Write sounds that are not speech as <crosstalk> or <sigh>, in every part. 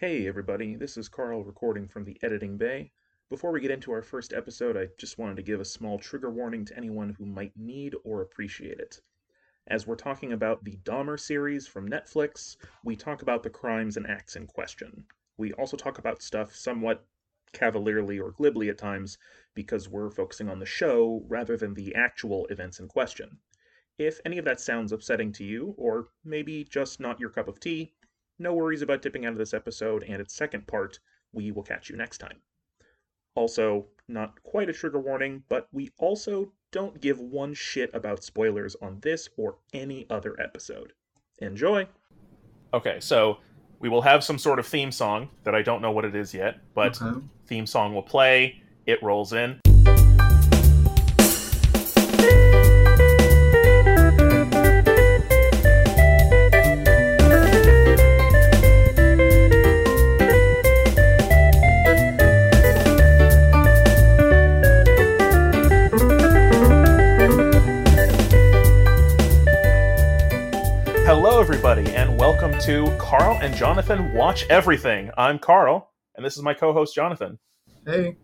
Hey everybody, this is Karl recording from the editing bay. Before we get into our first episode, I just wanted to give a small trigger warning to anyone who might need or appreciate it. As we're talking about the Dahmer series from Netflix, we talk about the crimes and acts in question. We also talk about stuff somewhat cavalierly or glibly at times because we're focusing on the show rather than the actual events in question. If any of that sounds upsetting to you, or maybe just not your cup of tea, no worries about dipping out of this episode and its second part. We will catch you next time. Also, not quite a trigger warning, but we also don't give one shit about spoilers on this or any other episode. Enjoy! Okay, so we will have some sort of theme song that I don't know what it is yet, but okay. theme song will play, it rolls in. Welcome to Karl and Jonathan Watch Everything. I'm Karl, and this is my co host, Jonathan. Hey.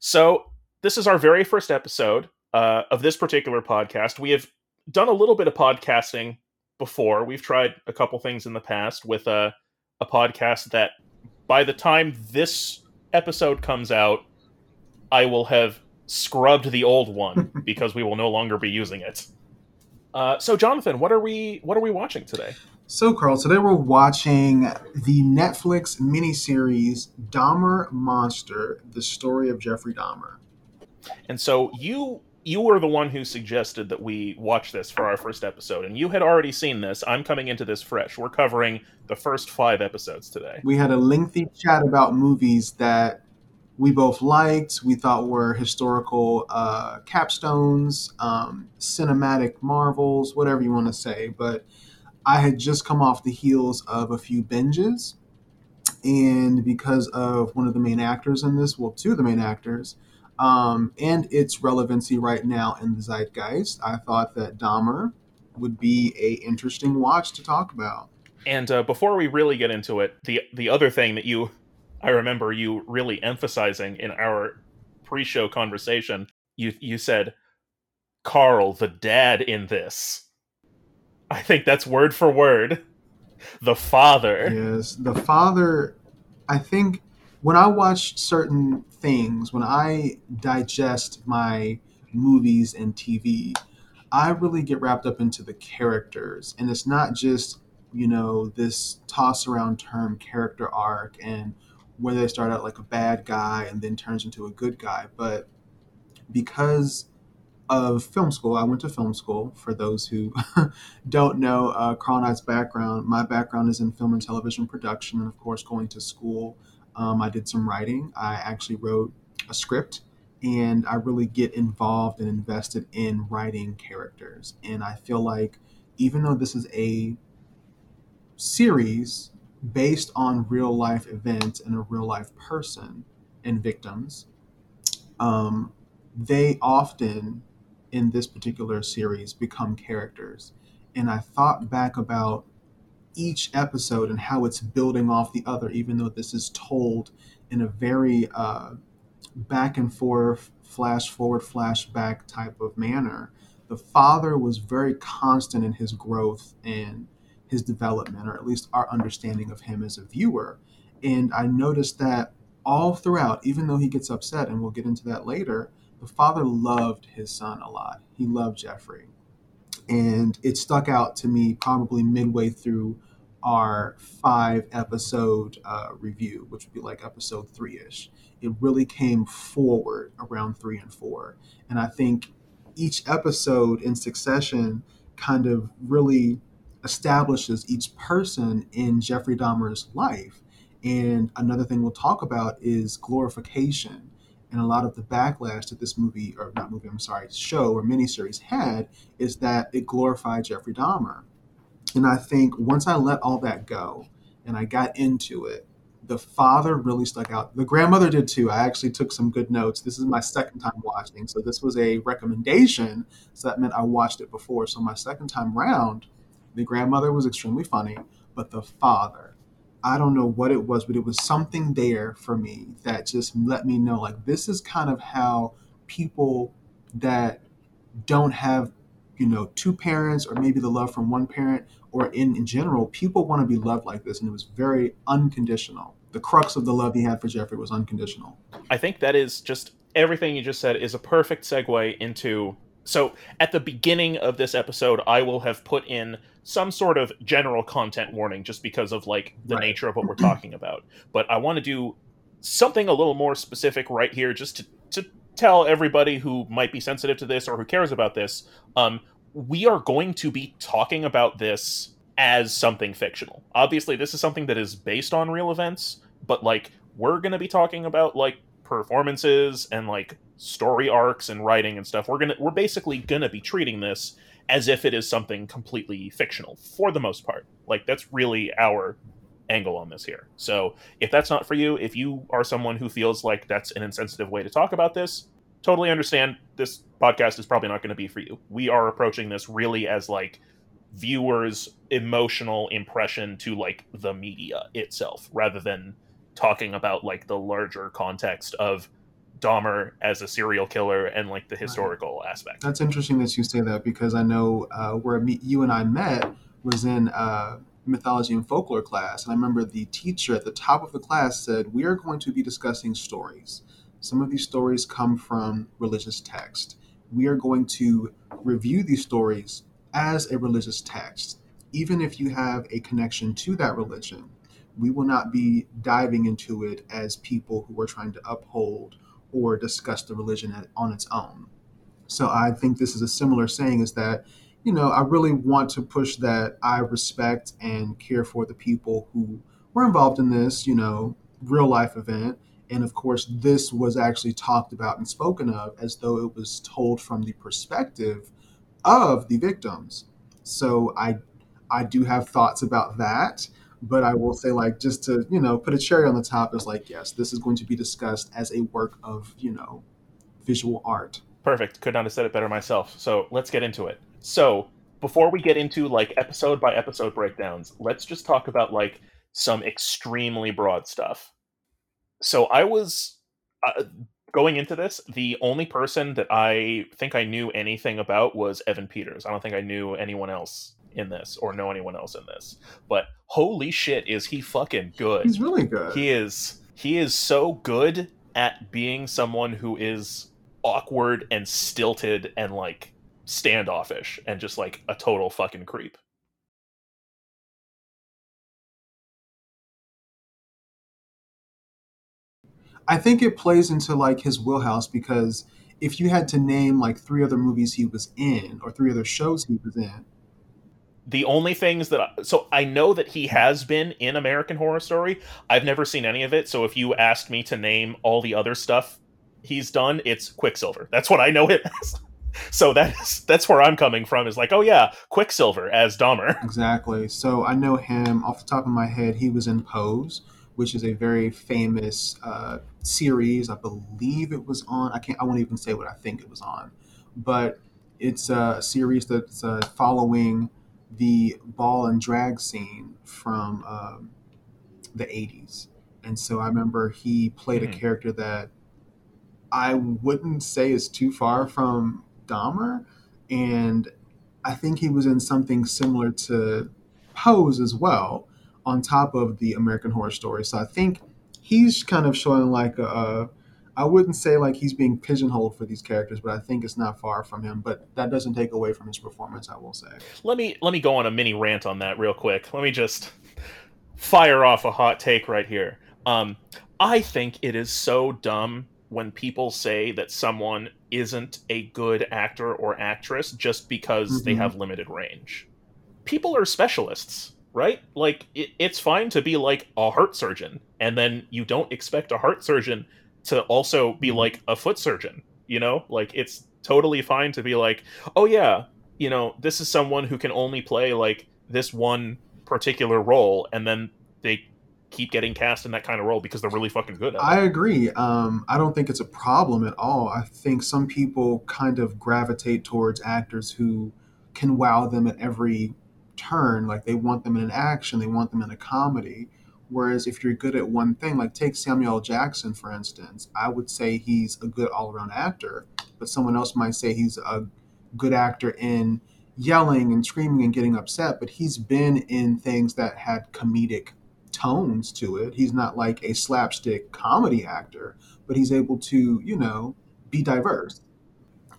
So, this is our very first episode uh, of this particular podcast. We have done a little bit of podcasting before. We've tried a couple things in the past with a, a podcast that by the time this episode comes out, I will have scrubbed the old one <laughs> because we will no longer be using it. Uh, so, Jonathan, what are we what are we watching today? So, Karl, today we're watching the Netflix miniseries Dahmer Monster: The Story of Jeffrey Dahmer. And so you you were the one who suggested that we watch this for our first episode, and you had already seen this. I'm coming into this fresh. We're covering the first five episodes today. We had a lengthy chat about movies that we both liked, we thought were historical uh, capstones, um, cinematic marvels, whatever you want to say. But I had just come off the heels of a few binges. And because of one of the main actors in this, well, two of the main actors, um, and its relevancy right now in the zeitgeist, I thought that Dahmer would be a interesting watch to talk about. And uh, before we really get into it, the the other thing that you I remember you really emphasizing in our pre-show conversation. You you said, "Karl, the dad in this." I think that's word for word. The father. Yes, the father. I think when I watch certain things, when I digest my movies and TV, I really get wrapped up into the characters, and it's not just you know this toss around term character arc and where they start out like a bad guy and then turns into a good guy. But because of film school, I went to film school. For those who <laughs> don't know, uh, Karl background, my background is in film and television production, and of course, going to school, um, I did some writing. I actually wrote a script, and I really get involved and invested in writing characters. And I feel like even though this is a series based on real life events and a real life person and victims, um, they often in this particular series become characters. And I thought back about each episode and how it's building off the other, even though this is told in a very uh, back and forth, flash forward, flashback type of manner. The father was very constant in his growth and his development, or at least our understanding of him as a viewer. And I noticed that all throughout, even though he gets upset, and we'll get into that later, the father loved his son a lot. He loved Jeffrey. And it stuck out to me probably midway through our five episode uh, review, which would be like episode three ish. It really came forward around three and four. And I think each episode in succession kind of really establishes each person in Jeffrey Dahmer's life. And another thing we'll talk about is glorification. And a lot of the backlash that this movie, or not movie, I'm sorry, show or miniseries had is that it glorified Jeffrey Dahmer. And I think once I let all that go and I got into it, the father really stuck out. The grandmother did too. I actually took some good notes. This is my second time watching. So this was a recommendation. So that meant I watched it before. So my second time round, the grandmother was extremely funny, but the father, I don't know what it was, but it was something there for me that just let me know like this is kind of how people that don't have, you know, two parents or maybe the love from one parent or in, in general, people want to be loved like this. And it was very unconditional. The crux of the love he had for Jeffrey was unconditional. I think that is just everything you just said is a perfect segue into so at the beginning of this episode i will have put in some sort of general content warning just because of like the right. nature of what we're <clears throat> talking about but i want to do something a little more specific right here just to, to tell everybody who might be sensitive to this or who cares about this um, we are going to be talking about this as something fictional obviously this is something that is based on real events but like we're going to be talking about like performances and like story arcs and writing and stuff we're gonna we're basically gonna be treating this as if it is something completely fictional for the most part. Like that's really our angle on this here. So if that's not for you if you are someone who feels like that's an insensitive way to talk about this totally understand this podcast is probably not going to be for you. We are approaching this really as like viewers emotional impression to like the media itself rather than talking about like the larger context of Dahmer as a serial killer and like the historical right. aspect. That's interesting that you say that because I know uh, where me, you and I met was in uh, mythology and folklore class, and I remember the teacher at the top of the class said, "We are going to be discussing stories. Some of these stories come from religious text. We are going to review these stories as a religious text, even if you have a connection to that religion." We will not be diving into it as people who are trying to uphold or discuss the religion on its own. So I think this is a similar saying is that, you know, I really want to push that I respect and care for the people who were involved in this, you know, real life event. And of course, this was actually talked about and spoken of as though it was told from the perspective of the victims. So I I do have thoughts about that but I will say, like, just to you know, put a cherry on the top is like, yes, this is going to be discussed as a work of you know, visual art. Perfect. Could not have said it better myself. So let's get into it. So before we get into like episode by episode breakdowns, let's just talk about like some extremely broad stuff. So I was uh, going into this, the only person that I think I knew anything about was Evan Peters. I don't think I knew anyone else in this or know anyone else in this. But holy shit, is he fucking good? He's really good. He is. He is so good at being someone who is awkward and stilted and like standoffish and just like a total fucking creep. I think it plays into like his wheelhouse because if you had to name like three other movies he was in or three other shows he was in, the only things that I, so I know that he has been in American Horror Story. I've never seen any of it, so if you asked me to name all the other stuff he's done, it's Quicksilver. That's what I know it as. <laughs> so that's that's where I'm coming from. Is like, oh yeah, Quicksilver as Dahmer. <laughs> Exactly. So I know him off the top of my head. He was in Pose, which is a very famous uh, series. I believe it was on. I can't. I won't even say what I think it was on, but it's a series that's uh, following the ball and drag scene from um, the 80s. And so I remember he played mm-hmm. a character that I wouldn't say is too far from Dahmer. And I think he was in something similar to Pose as well, on top of the American Horror Story. So I think he's kind of showing like a, a I wouldn't say like he's being pigeonholed for these characters, but I think it's not far from him. But that doesn't take away from his performance, I will say. Let me let me go on a mini rant on that real quick. Let me just fire off a hot take right here. Um, I think it is so dumb when people say that someone isn't a good actor or actress just because mm-hmm. they have limited range. People are specialists right? Like it, it's fine to be like a heart surgeon, and then you don't expect a heart surgeon to also be mm-hmm. like a foot surgeon you know like it's totally fine to be like oh yeah you know this is someone who can only play like this one particular role and then they keep getting cast in that kind of role because they're really fucking good I agree. Um, I don't think it's a problem at all. I think some people kind of gravitate towards actors who can wow them at every turn. Like they want them in an action, they want them in a comedy Whereas if you're good at one thing, like take Samuel. Jackson for instance, I would say he's a good all around actor, but someone else might say he's a good actor in yelling and screaming and getting upset. But he's been in things that had comedic tones to it. He's not like a slapstick comedy actor, but he's able to, you know, be diverse.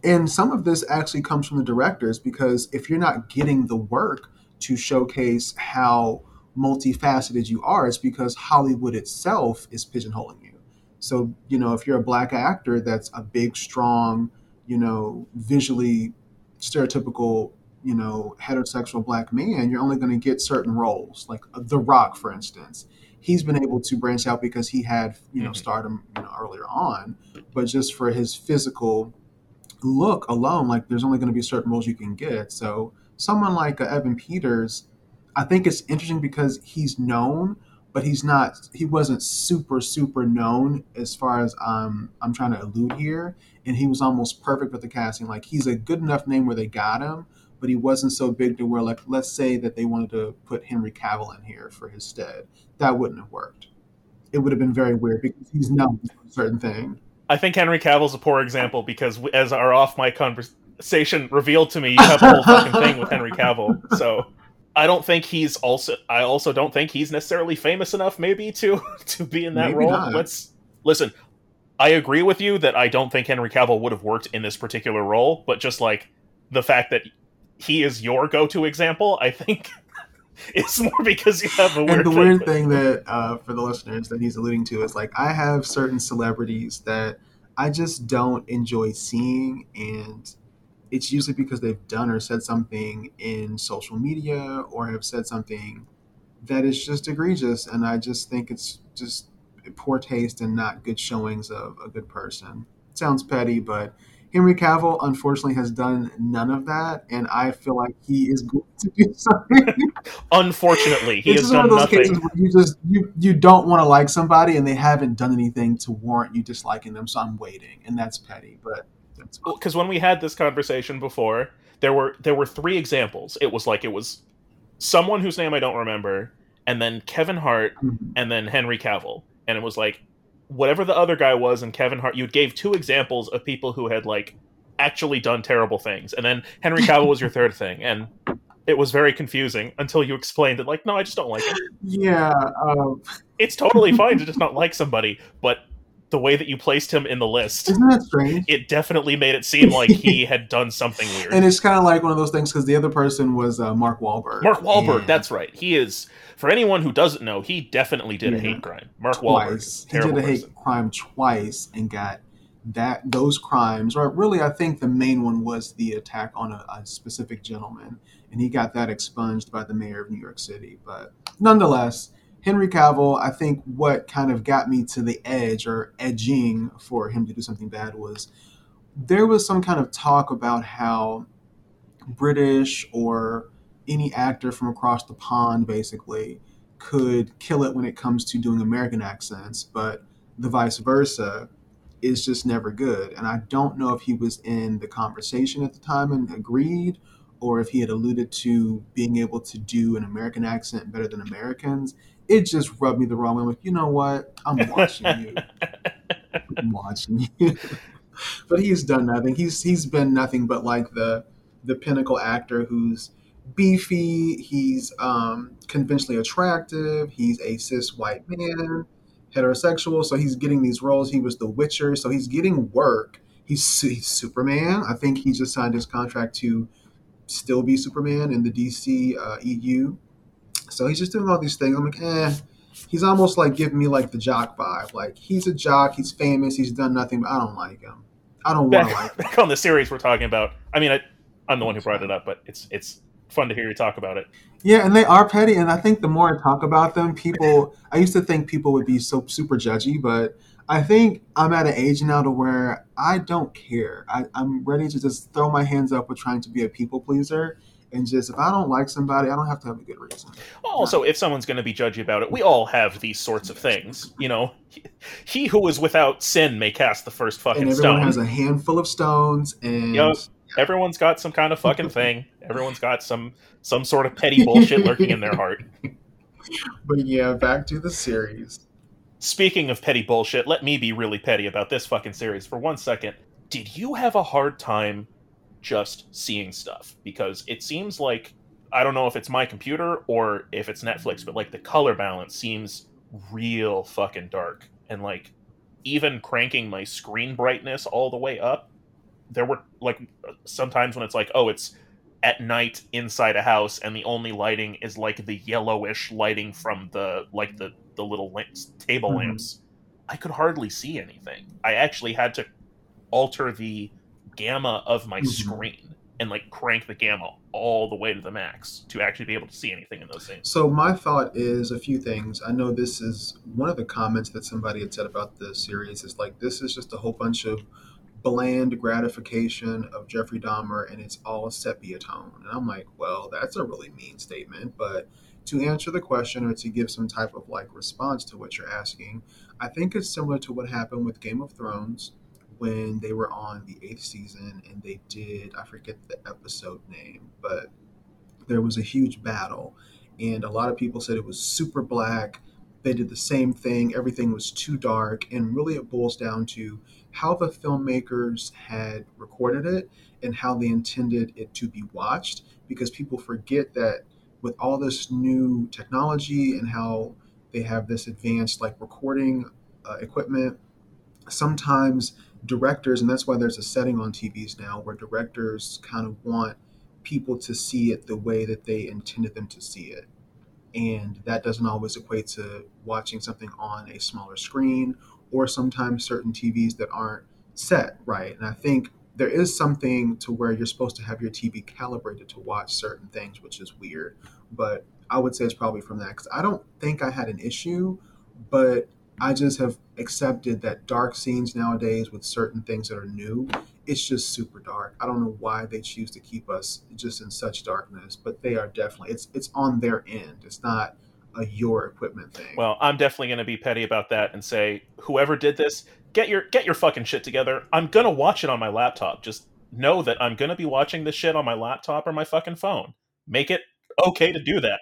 And some of this actually comes from the directors because if you're not getting the work to showcase how multifaceted you are, it's because Hollywood itself is pigeonholing you. So, you know, if you're a black actor that's a big, strong, you know, visually stereotypical, you know, heterosexual black man, you're only going to get certain roles. Like The Rock, for instance, he's been able to branch out because he had, you know, Mhm. stardom you know, earlier on, but just for his physical look alone, like there's only going to be certain roles you can get. So someone like uh, Evan Peters, I think it's interesting because he's known, but he's not. He wasn't super super known as far as um, I'm trying to allude here, and he was almost perfect with the casting. Like he's a good enough name where they got him, but he wasn't so big to where like let's say that they wanted to put Henry Cavill in here for his stead, that wouldn't have worked. It would have been very weird because he's known for a certain thing. I think Henry Cavill's a poor example because, as our off mic conversation revealed to me, you have the whole fucking thing with Henry Cavill. So I don't think he's also. I also don't think he's necessarily famous enough, maybe to <laughs> to be in that Maybe role. not. Let's listen. I agree with you that I don't think Henry Cavill would have worked in this particular role, but just like the fact that he is your go-to example, I think <laughs> it's more because you have a weird. and the thing weird thing that uh, for the listeners that he's alluding to is like I have certain celebrities that I just don't enjoy seeing, and it's usually because they've done or said something in social media or have said something that is just egregious, and I just think it's just poor taste and not good showings of a good person. sounds petty, but Henry Cavill unfortunately has done none of that, and I feel like he is going to do <laughs> something. Unfortunately, he it's has one done of those cases nothing. you just you you don't want to like somebody and they haven't done anything to warrant you disliking them, so I'm waiting, and that's petty, but. Because when we had this conversation before, there were there were three examples. It was like it was someone whose name I don't remember, and then Kevin Hart, Mhm. and then Henry Cavill, and it was like whatever the other guy was, and Kevin Hart. You gave two examples of people who had like actually done terrible things, and then Henry Cavill was your third <laughs> thing, and it was very confusing until you explained it. Like, no, I just don't like it. Yeah, um, It's totally fine to just <laughs> not like somebody, but the way that you placed him in the list, isn't that strange? it definitely made it seem like he <laughs> had done something weird. And it's kind of like one of those things because the other person was uh, Mark Wahlberg. Mark Wahlberg, and that's right. He is. For anyone who doesn't know, he definitely did a hate crime. Mark Wahlberg, twice. is a He did a hate person. crime twice and got that those crimes. Or really, I think the main one was the attack on a, a specific gentleman, and he got that expunged by the mayor of New York City. But nonetheless, Henry Cavill, I think what kind of got me to the edge or edging for him to do something bad was there was some kind of talk about how British or any actor from across the pond basically could kill it when it comes to doing American accents, but the vice versa is just never good. And I don't know if he was in the conversation at the time and agreed, or if he had alluded to being able to do an American accent better than Americans. It just rubbed me the wrong way. I'm like, you know what? I'm <laughs> watching you. I'm watching you. <laughs> but he's done nothing. He's he's been nothing but like the the pinnacle actor who's beefy. He's um, conventionally attractive. He's a cis white man, heterosexual. So he's getting these roles. He was The Witcher, so he's getting work. He's, he's Superman. I think he just signed his contract to still be Superman in the DC uh, EU. So he's just doing all these things. I'm like, eh. He's almost like giving me like the jock vibe. Like he's a jock. He's famous. He's done nothing, but I don't like him. I don't want to like <laughs> back, on the series we're talking about. I mean, I, I'm the one who brought it up, but it's it's fun to hear you talk about it. Yeah, and they are petty. And I think the more I talk about them, people. I used to think people would be so super judgy, but I think I'm at an age now to where I don't care. I, I'm ready to just throw my hands up with trying to be a people pleaser, and just if I don't like somebody, I don't have to have a good reason. Also, if someone's going to be judgy about it, we all have these sorts of things. You know, he, he who is without sin may cast the first fucking And everyone stone. has a handful of stones, and Yup. Everyone's got some kind of fucking <laughs> thing. Everyone's got some some sort of petty bullshit lurking in their heart. <laughs> but yeah, back to the series. Speaking of petty bullshit, let me be really petty about this fucking series for one second. Did you have a hard time just seeing stuff? Because it seems like I don't know if it's my computer or if it's Netflix, but like the color balance seems real fucking dark. And like even cranking my screen brightness all the way up, there were like sometimes when it's like, oh, it's at night inside a house and the only lighting is like the yellowish lighting from the like the the little lamps, table Mhm. lamps. I could hardly see anything. I actually had to alter the gamma of my Mhm. screen and like crank the gamma all the way to the max to actually be able to see anything in those things. So my thought is a few things. I know this is one of the comments that somebody had said about the series is like this is just a whole bunch of bland gratification of Jeffrey Dahmer and it's all sepia tone. And I'm like, well, that's a really mean statement, but to answer the question or to give some type of like response to what you're asking, I think it's similar to what happened with Game of Thrones when they were on the eighth season and they did I forget the episode name, but there was a huge battle and a lot of people said it was super black. They did the same thing. Everything was too dark. And really, it boils down to how the filmmakers had recorded it and how they intended it to be watched. Because people forget that with all this new technology and how they have this advanced, like, recording uh, equipment, sometimes directors, and that's why there's a setting on TVs now where directors kind of want people to see it the way that they intended them to see it. And that doesn't always equate to watching something on a smaller screen or sometimes certain TVs that aren't set right. And I think there is something to where you're supposed to have your TV calibrated to watch certain things, which is weird. But I would say it's probably from that because I don't think I had an issue, but I just have accepted that dark scenes nowadays with certain things that are new, it's just super dark. I don't know why they choose to keep us just in such darkness, but they are definitely it's it's on their end. It's not a your equipment thing. Well, I'm definitely going to be petty about that and say whoever did this, get your get your fucking shit together. I'm going to watch it on my laptop. Just know that I'm going to be watching this shit on my laptop or my fucking phone. Make it okay to do that.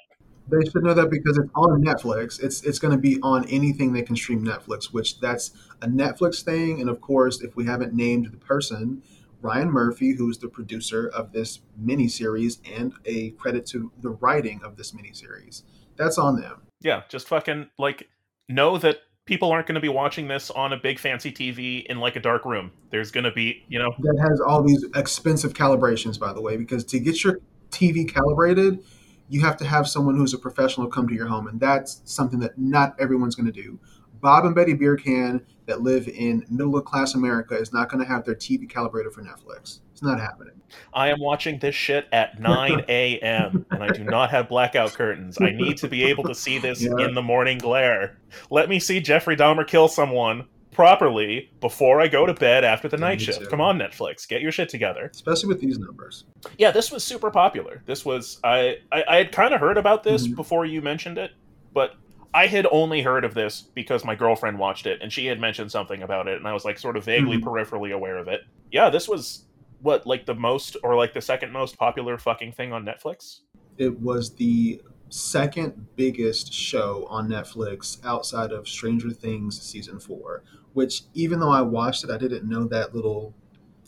They should know that because it's on Netflix. It's it's going to be on anything they can stream Netflix, which that's a Netflix thing. And of course, if we haven't named the person, Ryan Murphy, who's the producer of this miniseries and a credit to the writing of this miniseries, that's on them. Yeah, just fucking like know that people aren't going to be watching this on a big fancy TV in like a dark room. There's going to be, you know, That has all these expensive calibrations, by the way, because to get your TV calibrated, you have to have someone who's a professional come to your home, and that's something that not everyone's going to do. Bob and Betty Beer Can that live in middle of class America is not going to have their TV calibrated for Netflix. It's not happening. I am watching this shit at 9 <laughs> a.m. and I do not have blackout curtains. I need to be able to see this Yeah. in the morning glare. Let me see Jeffrey Dahmer kill someone properly before I go to bed after the night shift. too. Come on, Netflix, get your shit together. Especially with these numbers. Yeah, this was super popular. This was I I, I had kind of heard about this Mhm. before you mentioned it, but I had only heard of this because my girlfriend watched it and she had mentioned something about it, and I was like sort of vaguely Mhm. peripherally aware of it. Yeah, this was what like the most or like the second most popular fucking thing on Netflix. It was the second biggest show on Netflix outside of Stranger Things season four. Which, even though I watched it, I didn't know that little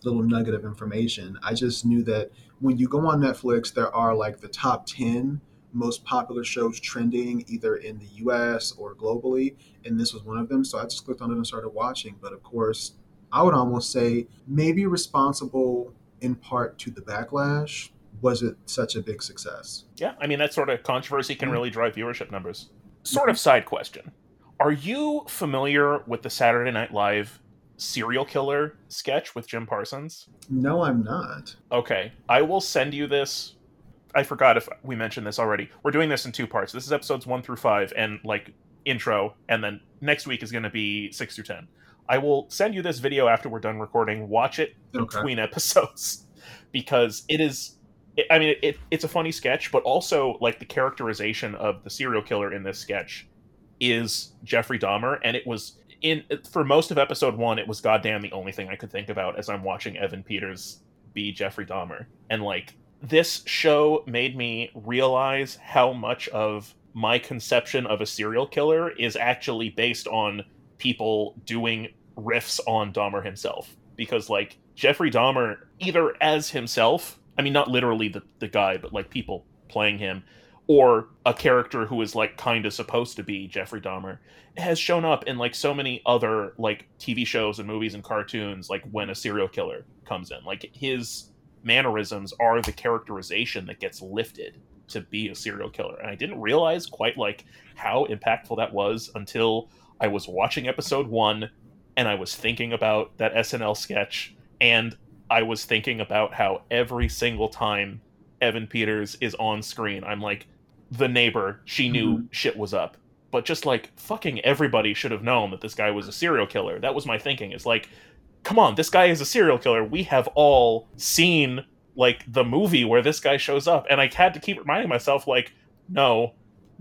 little nugget of information. I just knew that when you go on Netflix, there are like the top ten most popular shows trending either in the U.S. or globally, and this was one of them. So I just clicked on it and started watching. But of course, I would almost say maybe responsible in part to the backlash. Was it such a big success? Yeah, I mean that sort of controversy can Mhm. really drive viewership numbers. Sort of side question. Are you familiar with the Saturday Night Live serial killer sketch with Jim Parsons? No, I'm not. Okay, I will send you this. I forgot if we mentioned this already. We're doing this in two parts. This is episodes one through five, and like intro, and then next week is going to be six through ten. I will send you this video after we're done recording. Watch it Okay. between episodes <laughs> because it is. I mean, it, it's a funny sketch, but also like the characterization of the serial killer in this sketch is Jeffrey Dahmer, and it was in for most of episode one. It was goddamn the only thing I could think about as I'm watching Evan Peters be Jeffrey Dahmer, and like this show made me realize how much of my conception of a serial killer is actually based on people doing riffs on Dahmer himself. Because, like, Jeffrey Dahmer, either as himself, I mean, not literally the, the guy, but like people playing him, or a character who is like kind of supposed to be Jeffrey Dahmer, has shown up in like so many other like TV shows and movies and cartoons, like when a serial killer comes in. Like, his mannerisms are the characterization that gets lifted to be a serial killer. And I didn't realize quite like how impactful that was until I was watching episode one and I was thinking about that SNL sketch and I was thinking about how every single time Evan Peters is on screen, I'm like, the neighbor, she knew mm-hmm. shit was up. But just like fucking everybody should have known that this guy was a serial killer. That was my thinking. It's like, come on, this guy is a serial killer. We have all seen like the movie where this guy shows up and i had to keep reminding myself like no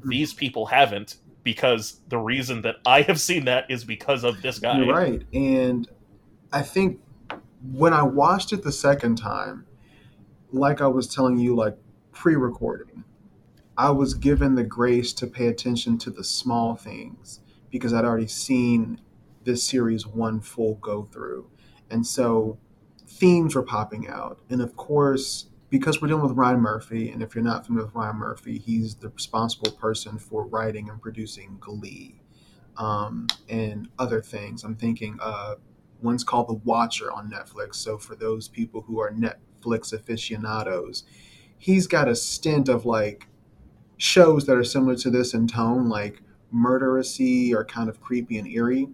hmm. these people haven't because the reason that i have seen that is because of this guy You're right and i think when i watched it the second time like i was telling you like pre-recording i was given the grace to pay attention to the small things because i'd already seen this series one full go through and so themes were popping out. And of course, because we're dealing with Ryan Murphy, and if you're not familiar with Ryan Murphy, he's the responsible person for writing and producing Glee um, and other things. I'm thinking uh, one's called The Watcher on Netflix. So for those people who are Netflix aficionados, he's got a stint of like shows that are similar to this in tone, like murderousy or kind of creepy and eerie.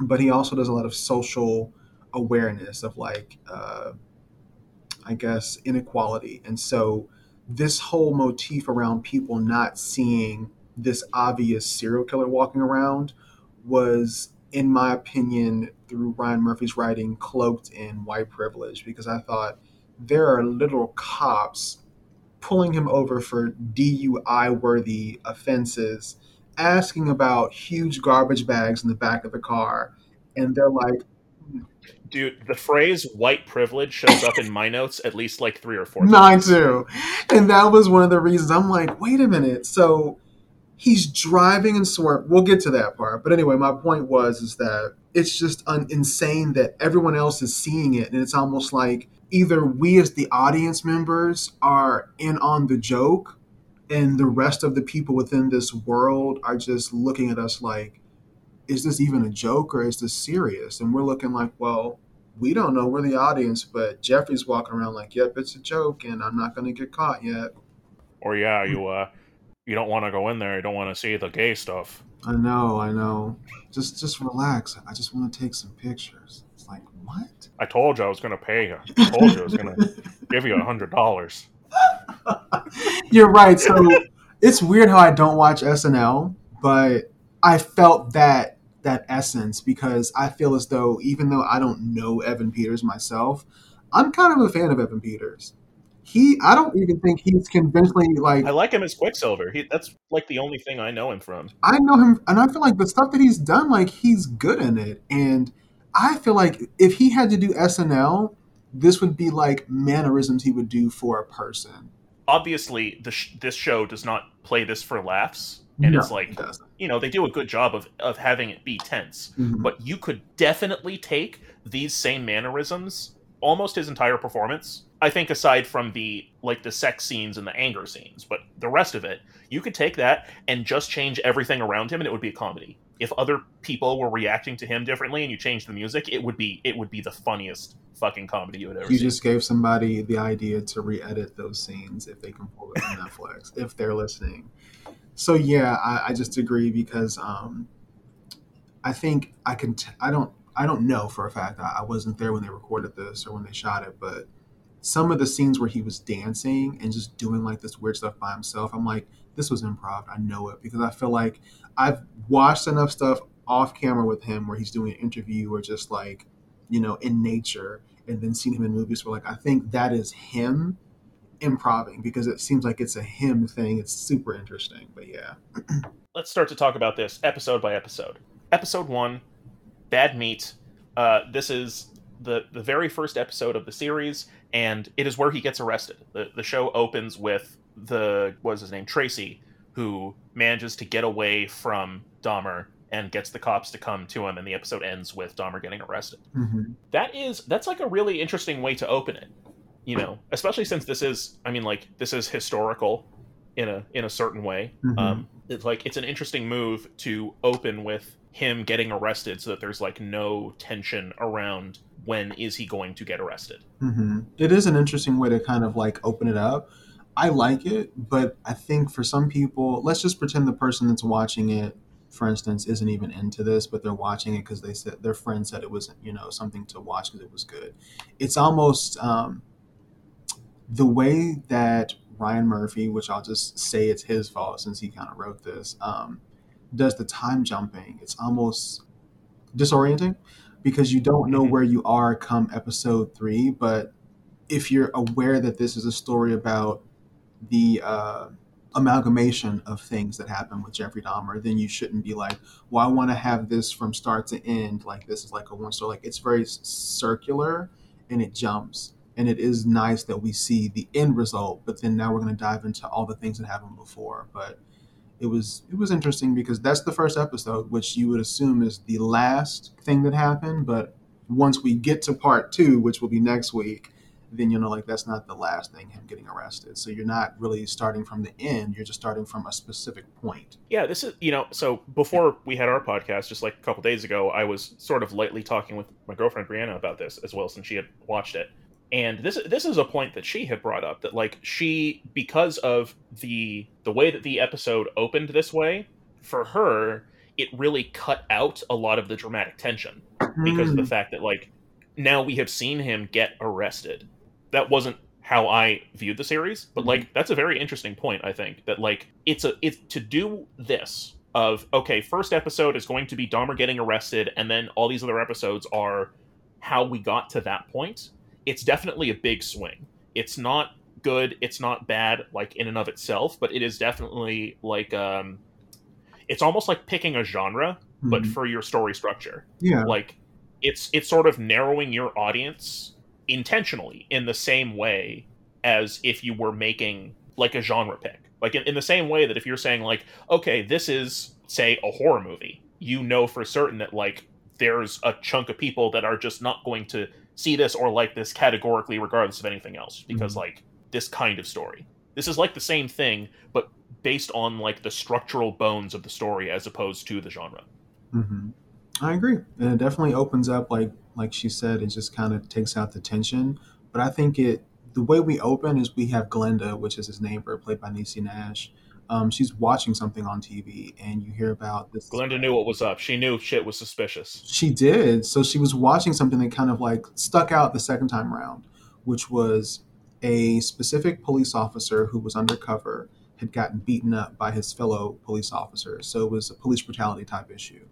But he also does a lot of social awareness of like uh, i guess inequality and so this whole motif around people not seeing this obvious serial killer walking around was in my opinion through ryan murphy's writing cloaked in white privilege because i thought there are literal cops pulling him over for dui worthy offenses asking about huge garbage bags in the back of the car and they're like Dude, the phrase white privilege shows up in my notes at least like three or four <laughs> times. Mine too. And that was one of the reasons I'm like, wait a minute. So he's driving and swerve. We'll get to that part. But anyway, my point was is that it's just un- insane that everyone else is seeing it. And it's almost like either we as the audience members are in on the joke and the rest of the people within this world are just looking at us like, is this even a joke or is this serious? And we're looking like, well, we don't know. We're the audience, but Jeffrey's walking around like, yep, it's a joke, and I'm not going to get caught yet. Or yeah, you uh, you don't want to go in there. You don't want to see the gay stuff. I know, I know. Just just relax. I just want to take some pictures. It's like what? I told you I was going to pay you. I told you I was going <laughs> to give you a hundred dollars. <laughs> You're right. So it's weird how I don't watch SNL, but I felt that that essence because I feel as though even though I don't know Evan Peters myself, I'm kind of a fan of Evan Peters. He, I don't even think he's conventionally like. I like him as Quicksilver. He, that's like the only thing I know him from. I know him, and I feel like the stuff that he's done, like he's good in it. And I feel like if he had to do SNL, this would be like mannerisms he would do for a person. Obviously, the sh- this show does not play this for laughs and no, it's like it you know they do a good job of of having it be tense mm-hmm. but you could definitely take these same mannerisms almost his entire performance i think aside from the like the sex scenes and the anger scenes but the rest of it you could take that and just change everything around him and it would be a comedy if other people were reacting to him differently and you changed the music it would be it would be the funniest fucking comedy you would ever you see. just gave somebody the idea to re-edit those scenes if they can pull it on netflix <laughs> if they're listening so yeah, I, I just agree because um, I think I can. T- I don't. I don't know for a fact. I, I wasn't there when they recorded this or when they shot it, but some of the scenes where he was dancing and just doing like this weird stuff by himself, I'm like, this was improv. I know it because I feel like I've watched enough stuff off camera with him where he's doing an interview or just like, you know, in nature and then seen him in movies where like I think that is him improving because it seems like it's a him thing. It's super interesting. But yeah. <clears throat> Let's start to talk about this episode by episode. Episode one, Bad Meat. Uh, this is the the very first episode of the series, and it is where he gets arrested. the The show opens with the what is his name Tracy, who manages to get away from Dahmer and gets the cops to come to him, and the episode ends with Dahmer getting arrested. Mm-hmm. That is that's like a really interesting way to open it, you know, especially since this is, I mean, like this is historical in a in a certain way. Mhm. Um, it's like it's an interesting move to open with him getting arrested, so that there's like no tension around when is he going to get arrested. hmm It is an interesting way to kind of like open it up. I like it, but I think for some people, let's just pretend the person that's watching it, for instance, isn't even into this, but they're watching it because they said their friend said it was, you know, something to watch because it was good. It's almost um, the way that Ryan Murphy, which I'll just say it's his fault since he kind of wrote this, um, does the time jumping. It's almost disorienting because you don't know Mhm. where you are come episode three. But if you're aware that this is a story about the uh, amalgamation of things that happen with Jeffrey Dahmer, then you shouldn't be like, well, I want to have this from start to end. Like this is like a one story. Like it's very circular and it jumps. And it is nice that we see the end result, but then now we're going to dive into all the things that happened before. But it was it was interesting because that's the first episode, which you would assume is the last thing that happened. But once we get to part two, which will be next week, then you'll know like that's not the last thing him getting arrested. So you're not really starting from the end; you're just starting from a specific point. Yeah, this is you know. So before we had our podcast, just like a couple days ago, I was sort of lightly talking with my girlfriend Brianna about this as well, since she had watched it. And this this is a point that she had brought up that like she because of the the way that the episode opened this way for her it really cut out a lot of the dramatic tension because of the hmm. fact that like now we have seen him get arrested. That wasn't how I viewed the series, but like hmm. that's a very interesting point. I think that like it's a it's to do this of okay, first episode is going to be Dahmer getting arrested, and then all these other episodes are how we got to that point. It's definitely a big swing. It's not good. It's not bad, like in and of itself, but it is definitely like um, it's almost like picking a genre, but Mhm. for your story structure yeah, like it's it's sort of narrowing your audience intentionally in the same way as if you were making like a genre pick like in, in the same way that if you're saying like okay this is say a horror movie you know for certain that like there's a chunk of people that are just not going to see this or like this categorically regardless of anything else because Mhm. like this kind of story this is like the same thing but based on like the structural bones of the story as opposed to the genre hmm I agree, and it definitely opens up like like she said, it just kind of takes out the tension. But I think it the way we open is we have Glenda, which is his neighbor, played by Niecy Nash. Um, she's watching something on TV, and you hear about this. Glenda knew what was up. She knew shit was suspicious. She did. So she was watching something that kind of like stuck out the second time around, which was a specific police officer who was undercover had gotten beaten up by his fellow police officers. So it was a police brutality type issue.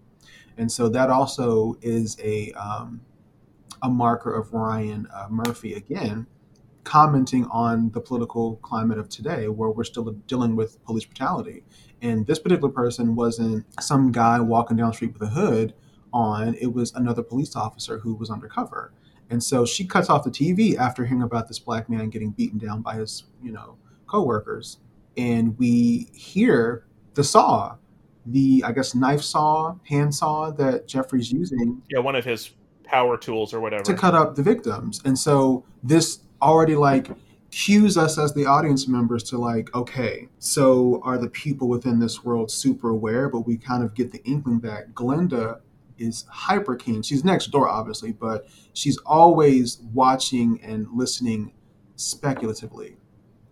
And so that also is a um, a marker of Ryan uh, Murphy again commenting on the political climate of today, where we're still dealing with police brutality. And this particular person wasn't some guy walking down the street with a hood on, it was another police officer who was undercover. And so she cuts off the TV after hearing about this black man getting beaten down by his, you know, coworkers. And we hear the saw, the, I guess, knife saw, hand saw that Jeffrey's using Yeah, one of his power tools or whatever. to cut up the victims. And so this already like cues us as the audience members to like, okay, so are the people within this world super aware? But we kind of get the inkling that Glenda is hyper keen. She's next door, obviously, but she's always watching and listening speculatively.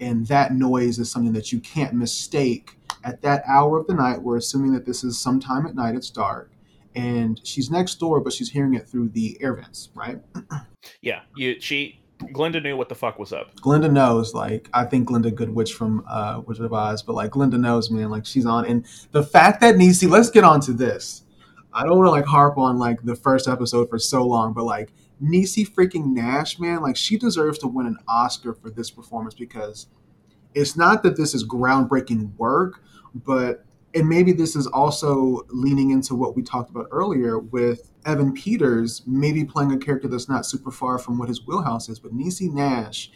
And that noise is something that you can't mistake at that hour of the night. We're assuming that this is sometime at night, it's dark. And she's next door, but she's hearing it through the air vents, right? yeah, you she Glenda knew what the fuck was up. Glinda knows, like, I think Glinda Goodwitch from uh, Wizard of Oz, but like, Glinda knows, man, like, she's on. And the fact that Niecy, let's get on to this. I don't want to like harp on like the first episode for so long, but like, Niecy freaking Nash, man, like, she deserves to win an Oscar for this performance because it's not that this is groundbreaking work, but and maybe this is also leaning into what we talked about earlier with Evan Peters maybe playing a character that's not super far from what his wheelhouse is. But Niecy Nash,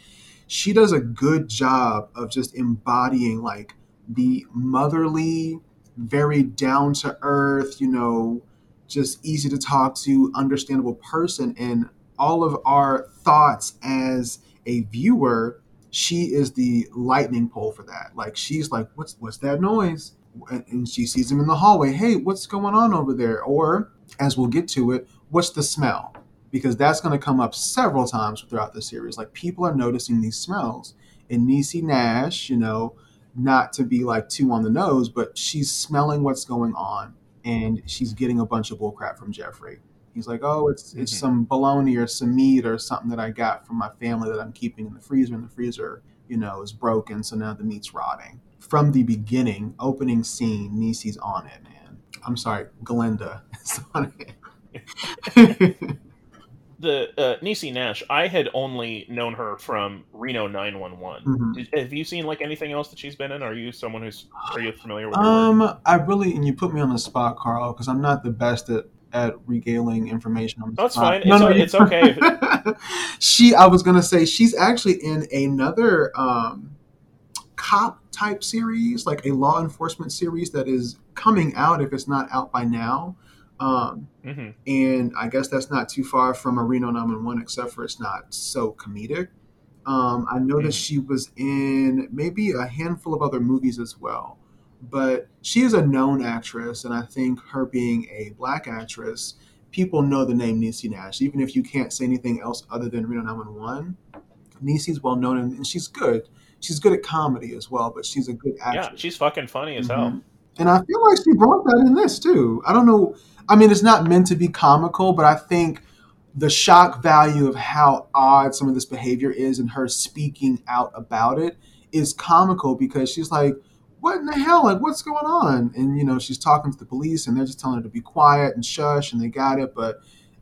she does a good job of just embodying like the motherly, very down to earth, you know, just easy to talk to, understandable person. And all of our thoughts as a viewer, she is the lightning pole for that. Like she's like, what's what's that noise? And she sees him in the hallway. Hey, what's going on over there? Or as we'll get to it, what's the smell? Because that's going to come up several times throughout the series. Like people are noticing these smells. And Niecy Nash, you know, not to be like too on the nose, but she's smelling what's going on and she's getting a bunch of bullcrap from Jeffrey. He's like, "Oh, it's it's mm-hmm. some bologna or some meat or something that I got from my family that I'm keeping in the freezer, and the freezer, you know, is broken, so now the meat's rotting." From the beginning, opening scene, Niecy's on it, man. I'm sorry, Glenda is on it. <laughs> the uh, Niecy Nash, I had only known her from Reno 911. Mm-hmm. have you seen like anything else that she's been in? Are you someone who's are you familiar with? Her? Um, I really and you put me on the spot, Karl, because I'm not the best at at regaling information on That's spot. fine. No, it's, no, it's okay. <laughs> she, I was gonna say, she's actually in another um, cop type series, like a law enforcement series that is coming out if it's not out by now. Um, mm-hmm. And I guess that's not too far from a Reno 911, except for it's not so comedic. Um, I noticed mm-hmm. she was in maybe a handful of other movies as well but she is a known actress, and I think her being a black actress, people know the name Niecy Nash, even if you can't say anything else other than Reno 911. Niecy's well known, and, she's good. She's good at comedy as well, but she's a good actress. Yeah, she's fucking funny as mm-hmm. hell. And I feel like she brought that in this too. I don't know. I mean, it's not meant to be comical, but I think the shock value of how odd some of this behavior is and her speaking out about it is comical because she's like, what in the hell? Like, what's going on? And, you know, she's talking to the police and they're just telling her to be quiet and shush and they got it. But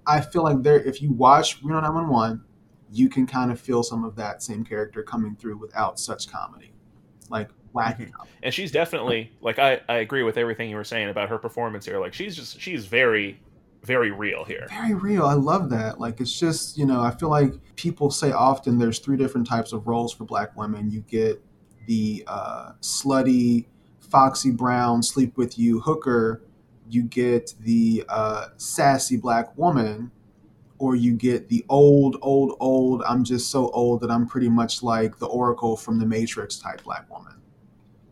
I feel like there, if you watch Reno 911, you can kind of feel some of that same character coming through without such comedy. Like, wacky. Mm-hmm. And she's definitely, like, I, I agree with everything you were saying about her performance here. Like, she's just, she's very, very real here. Very real. I love that. Like, it's just, you know, I feel like people say often there's three different types of roles for black women. You get the uh, slutty Foxy Brown sleep with you hooker, you get the uh, sassy black woman, or you get the old, old, old. I'm just so old that I'm pretty much like the Oracle from the Matrix type black woman.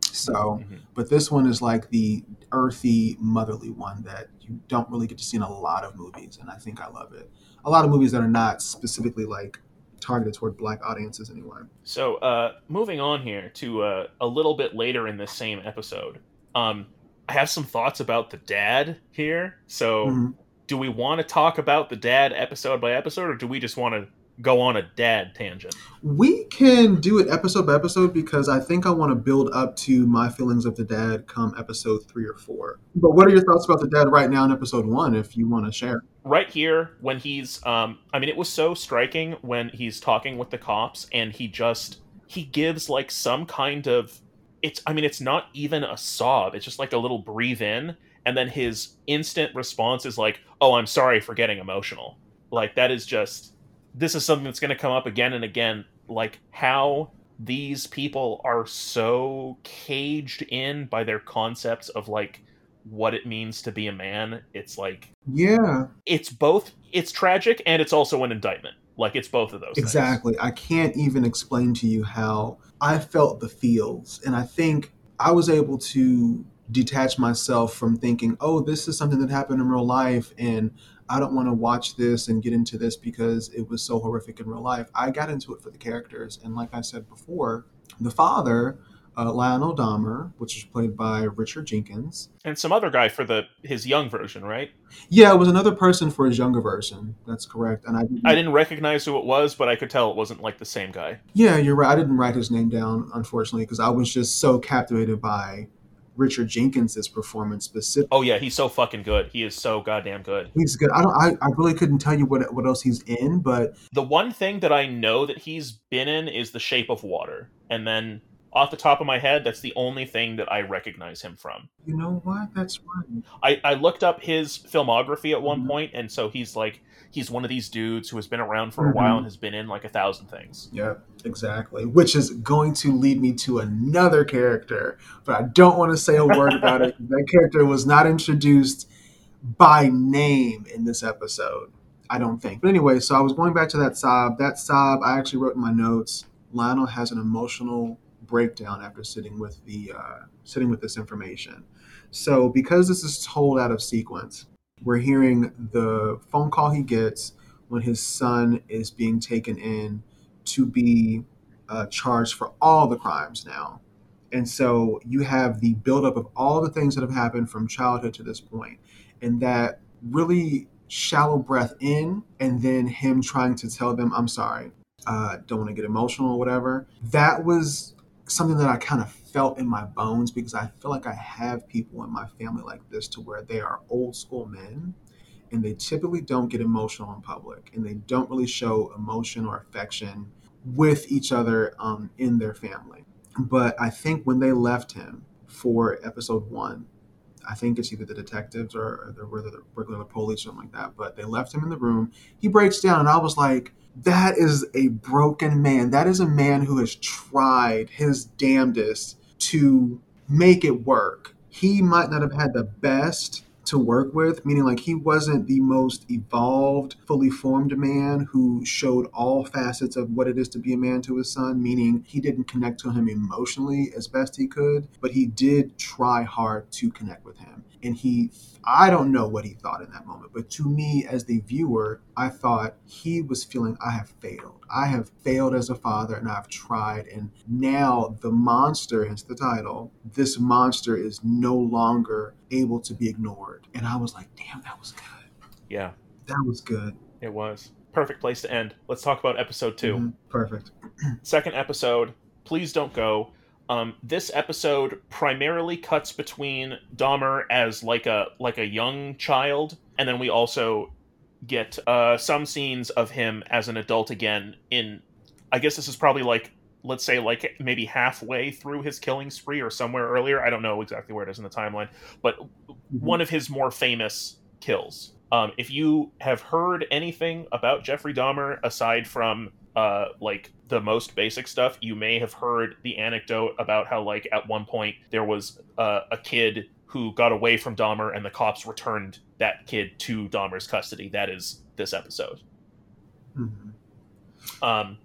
So, mm-hmm. but this one is like the earthy, motherly one that you don't really get to see in a lot of movies, and I think I love it. A lot of movies that are not specifically like targeted toward black audiences anyway. So, uh, moving on here to uh, a little bit later in this same episode, um, I have some thoughts about the dad here. So, mm-hmm. Do we want to talk about the dad episode by episode, or do we just want to go on a dad tangent? We can do it episode by episode because I think I want to build up to my feelings of the dad come episode three or four. But what are your thoughts about the dad right now in episode one, if you want to share? Right here, when he's, um, I mean, it was so striking when he's talking with the cops and he just, he gives like some kind of, it's, I mean, it's not even a sob. It's just like a little breathe in. And then his instant response is like, oh, I'm sorry for getting emotional. Like, that is just, this is something that's going to come up again and again like how these people are so caged in by their concepts of like what it means to be a man it's like yeah it's both it's tragic and it's also an indictment like it's both of those exactly things. i can't even explain to you how i felt the feels and i think i was able to detach myself from thinking oh this is something that happened in real life and I don't want to watch this and get into this because it was so horrific in real life. I got into it for the characters. And like I said before, the father, uh, Lionel Dahmer, which was played by Richard Jenkins. And some other guy for the his young version, right? Yeah, it was another person for his younger version. That's correct. And I didn't, I didn't recognize who it was, but I could tell it wasn't like the same guy. Yeah, you're right. I didn't write his name down, unfortunately, because I was just so captivated by Richard Jenkins's performance specifically. Oh yeah, he's so fucking good. He is so goddamn good. He's good. I don't. I, I really couldn't tell you what what else he's in, but the one thing that I know that he's been in is The Shape of Water, and then off the top of my head, that's the only thing that I recognize him from. You know what? That's right. I, I looked up his filmography at one Mhm. point, and so he's like he's one of these dudes who has been around for a while Mhm. and has been in like a thousand things. Yeah, exactly. Which is going to lead me to another character, but I don't want to say a word <laughs> about it. That character was not introduced by name in this episode, I don't think. But anyway, so I was going back to that sob. That sob, I actually wrote in my notes. Lionel has an emotional breakdown after sitting with the uh, sitting with this information. So because this is told out of sequence, we're hearing the phone call he gets when his son is being taken in to be uh, charged for all the crimes now. And so you have the buildup of all the things that have happened from childhood to this point, and that really shallow breath in, and then him trying to tell them, I'm sorry, uh, don't want to get emotional or whatever. That was something that I kind of felt in my bones because I feel like I have people in my family like this to where they are old school men and they typically don't get emotional in public and they don't really show emotion or affection with each other um, in their family. But I think when they left him for episode one, I think it's either the detectives or, or the, the regular police or something like that. But they left him in the room. He breaks down, and I was like, that is a broken man. That is a man who has tried his damnedest to make it work. He might not have had the best to work with, meaning like he wasn't the most evolved, fully formed man who showed all facets of what it is to be a man to his son, meaning he didn't connect to him emotionally as best he could, but he did try hard to connect with him. And he, I don't know what he thought in that moment, but to me as the viewer, I thought he was feeling, I have failed. I have failed as a father and I've tried. And now the monster, hence the title, this monster is no longer able to be ignored. And I was like, damn, that was good. Yeah, That was good. it was perfect place to end. Let's talk about episode 2 Mhm. Perfect. <clears throat> second episode please don't go um, this episode primarily cuts between Dahmer as like a like a young child, and then we also get uh, some scenes of him as an adult again. In I guess this is probably like let's say like maybe halfway through his killing spree or somewhere earlier. I don't know exactly where it is in the timeline, but one of his more famous kills. Um, if you have heard anything about Jeffrey Dahmer aside from uh, like the most basic stuff, you may have heard the anecdote about how like at one point there was uh, a kid who got away from Dahmer and the cops returned that kid to Dahmer's custody. That is this episode. Mhm. Um,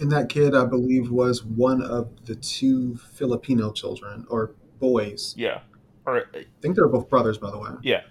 And that kid, I believe, was one of the two Filipino children or boys. yeah, or I think they were both brothers, by the way. Yeah.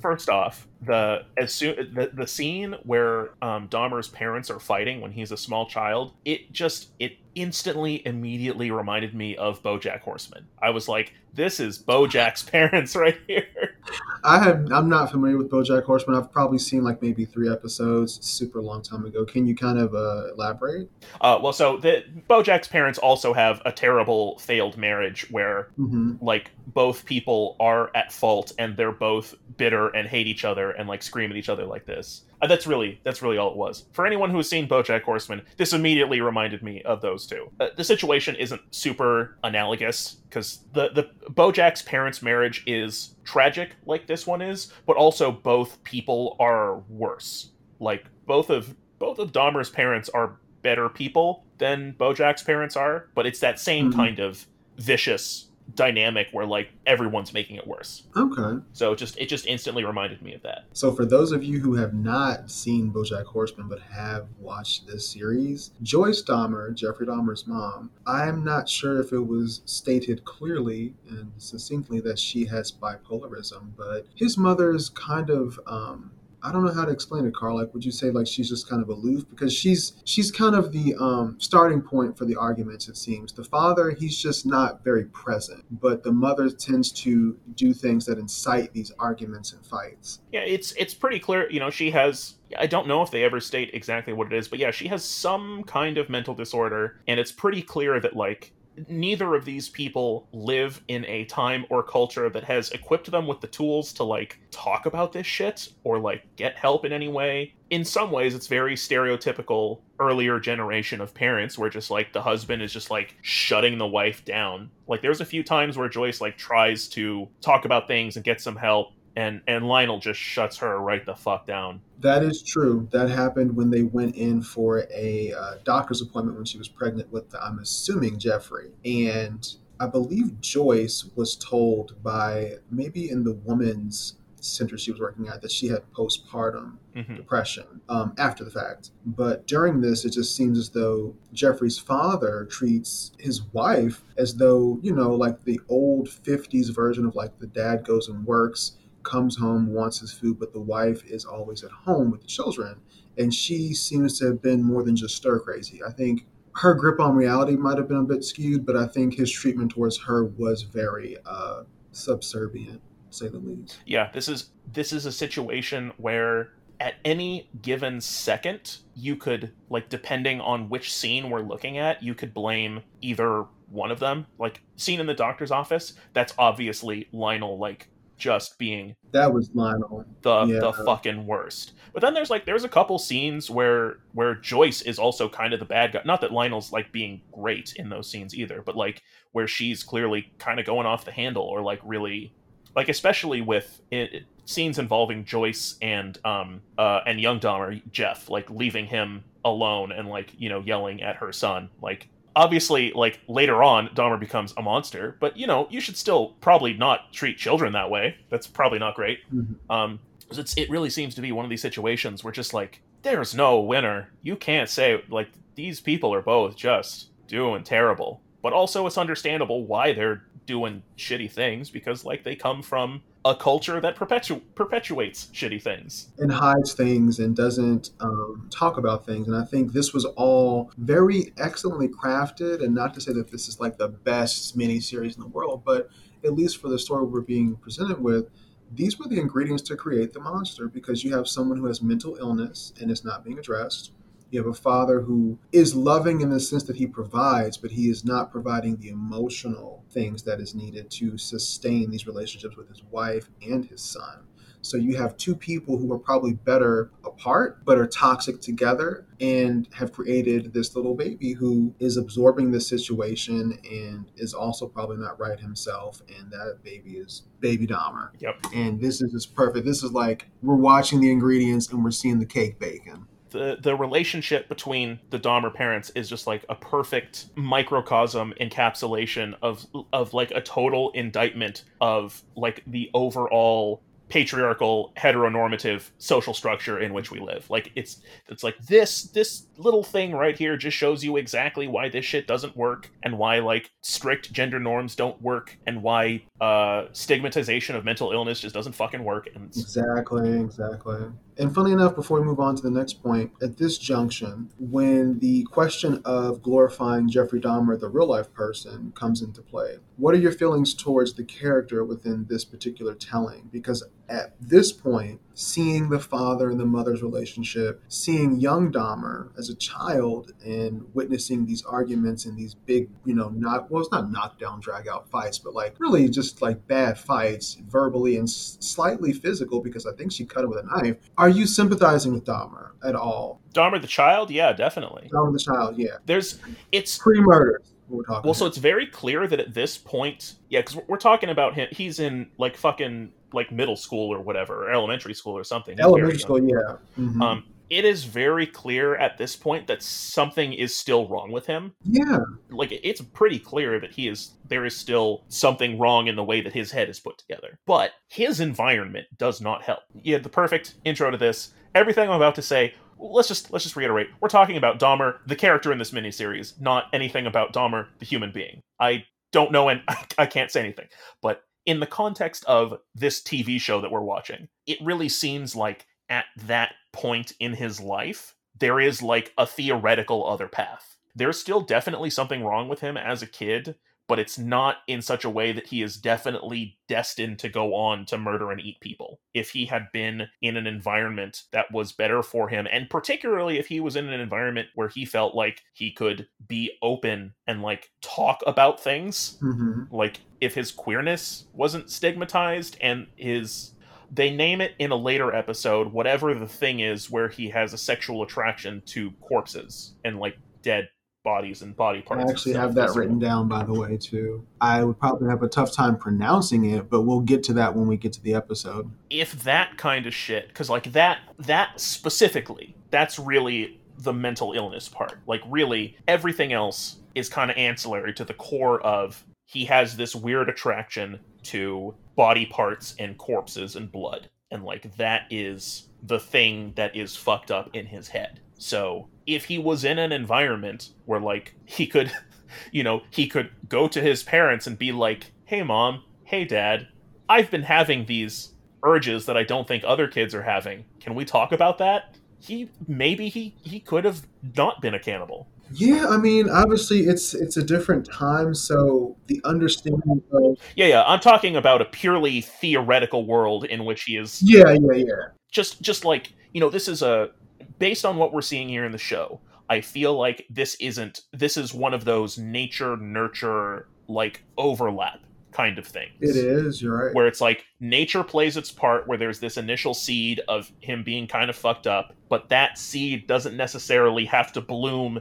first off, the as soon the, the scene where um, Dahmer's parents are fighting when he's a small child, it just it instantly immediately reminded me of BoJack Horseman. I was like, this is BoJack's <laughs> parents right here. I have. I'm not familiar with BoJack Horseman. I've probably seen like maybe three episodes, super long time ago. Can you kind of uh, elaborate? Uh, well, so the BoJack's parents also have a terrible failed marriage where hmm like both people are at fault and they're both bitter and hate each other and like scream at each other like this. Uh, that's really that's really all it was. For anyone who has seen BoJack Horseman, this immediately reminded me of those two. Uh, the situation isn't super analogous because the the BoJack's parents' marriage is tragic, like this one is, but also both people are worse. Like both of both of Dahmer's parents are better people than BoJack's parents are, but it's that same Mhm. kind of vicious dynamic where like everyone's making it worse. Okay. So it just it just instantly reminded me of that. So for those of you who have not seen BoJack Horseman but have watched this series, Joyce Dahmer, Jeffrey Dahmer's mom, I'm not sure if it was stated clearly and succinctly that she has bipolarism, but his mother's kind of um, I don't know how to explain it, Karl. Like, would you say like she's just kind of aloof because she's she's kind of the um, starting point for the arguments? It seems the father he's just not very present, but the mother tends to do things that incite these arguments and fights. Yeah, it's it's pretty clear, you know, she has I don't know if they ever state exactly what it is, but yeah, she has some kind of mental disorder and it's pretty clear that like neither of these people live in a time or culture that has equipped them with the tools to like talk about this shit or like get help in any way. In some ways, it's very stereotypical earlier generation of parents where just like the husband is just like shutting the wife down. Like there's a few times where Joyce like tries to talk about things and get some help and and Lionel just shuts her right the fuck down. That is true. That happened when they went in for a uh, doctor's appointment when she was pregnant with, I'm assuming, Jeffrey. And I believe Joyce was told by maybe in the woman's center she was working at that she had postpartum Mhm. depression um, after the fact. But during this, it just seems as though Jeffrey's father treats his wife as though, you know, like the old 50s version of like the dad goes and works, comes home, wants his food, but the wife is always at home with the children. And she seems to have been more than just stir crazy. I think her grip on reality might have been a bit skewed, but I think his treatment towards her was very uh, subservient, say the least. Yeah, this is this is a situation where at any given second you could like depending on which scene we're looking at, you could blame either one of them. Like scene in the doctor's office, that's obviously Lionel like just being That was Lionel. the Yeah. the fucking worst. But then there's like there's a couple scenes where where Joyce is also kind of the bad guy. Not that Lionel's like being great in those scenes either, but like where she's clearly kind of going off the handle or like really like especially with it, scenes involving Joyce and um uh and young Dahmer Jeff like leaving him alone and like you know yelling at her son like obviously like later on Dahmer becomes a monster but you know you should still probably not treat children that way. That's probably not great. Mhm. um it's it really seems to be one of these situations where just like there's no winner. You can't say like these people are both just doing terrible. But also it's understandable why they're doing shitty things because like they come from a culture that perpetu- perpetuates shitty things and hides things and doesn't um, talk about things. And I think this was all very excellently crafted. And not to say that this is like the best miniseries in the world, but at least for the story we're being presented with, these were the ingredients to create the monster because you have someone who has mental illness and it's not being addressed. You have a father who is loving in the sense that he provides, but he is not providing the emotional things that is needed to sustain these relationships with his wife and his son. So you have two people who are probably better apart, but are toxic together and have created this little baby who is absorbing the situation and is also probably not right himself. And that baby is Baby Dahmer. Yep. And this is just perfect. This is like we're watching the ingredients and we're seeing the cake bacon. The the relationship between the Dahmer parents is just like a perfect microcosm encapsulation of of like a total indictment of like the overall patriarchal heteronormative social structure in which we live. Like it's it's like this this little thing right here just shows you exactly why this shit doesn't work and why like strict gender norms don't work and why uh stigmatization of mental illness just doesn't fucking work and Exactly, exactly. And funny enough, before we move on to the next point, at this junction, when the question of glorifying Jeffrey Dahmer, the real life person, comes into play, what are your feelings towards the character within this particular telling? Because at this point, seeing the father and the mother's relationship, seeing young Dahmer as a child and witnessing these arguments and these big, you know, not, well, it's not knockdown, drag out fights, but like really just like bad fights, verbally and slightly physical, because I think she cut him with a knife. Are you sympathizing with Dahmer at all? Dahmer the child yeah definitely Dahmer the child, yeah. there's it's Pre murder, we're talking. Well, so it's very clear that at this point, yeah, because we're talking about him. He's in like fucking like middle school or whatever, or elementary school or something. Elementary school, yeah. Mhm. Um, it is very clear at this point that something is still wrong with him. yeah, Like it's pretty clear that he is there is still something wrong in the way that his head is put together. But his environment does not help. Yeah, the perfect intro to this. Everything I'm about to say. Let's just let's just reiterate. We're talking about Dahmer, the character in this miniseries, not anything about Dahmer, the human being. I don't know and <laughs> I can't say anything. But in the context of this TV show that we're watching, it really seems like at that point in his life, there is like a theoretical other path. There's still definitely something wrong with him as a kid, but it's not in such a way that he is definitely destined to go on to murder and eat people. If he had been in an environment that was better for him, and particularly if he was in an environment where he felt like he could be open and like talk about things, hmm like if his queerness wasn't stigmatized and his they name it in a later episode whatever the thing is where he has a sexual attraction to corpses and like dead bodies and body parts. I actually have that written down, by the way, too. I would probably have a tough time pronouncing it, but we'll get to that when we get to the episode. if that kind of shit because like that that specifically that's really the mental illness part like really everything else is kind of ancillary to the core of he has this weird attraction to body parts and corpses and blood and like that is the thing that is fucked up in his head so if he was in an environment where like he could <laughs> you know he could go to his parents and be like hey mom hey dad i've been having these urges that I don't think other kids are having. Can we talk about that? He maybe he he could have not been a cannibal. Yeah, I mean, obviously, it's it's a different time, so the understanding of Yeah, yeah. I'm talking about a purely theoretical world in which he is yeah, yeah, yeah. just just like you know this is a based on what we're seeing here in the show. I feel like this isn't this is one of those nature nurture like overlap kind of things. It is. You're right. where it's like nature plays its part where there's this initial seed of him being kind of fucked up but that seed doesn't necessarily have to bloom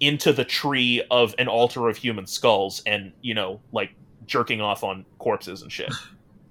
into the tree of an altar of human skulls and you know like jerking off on corpses and shit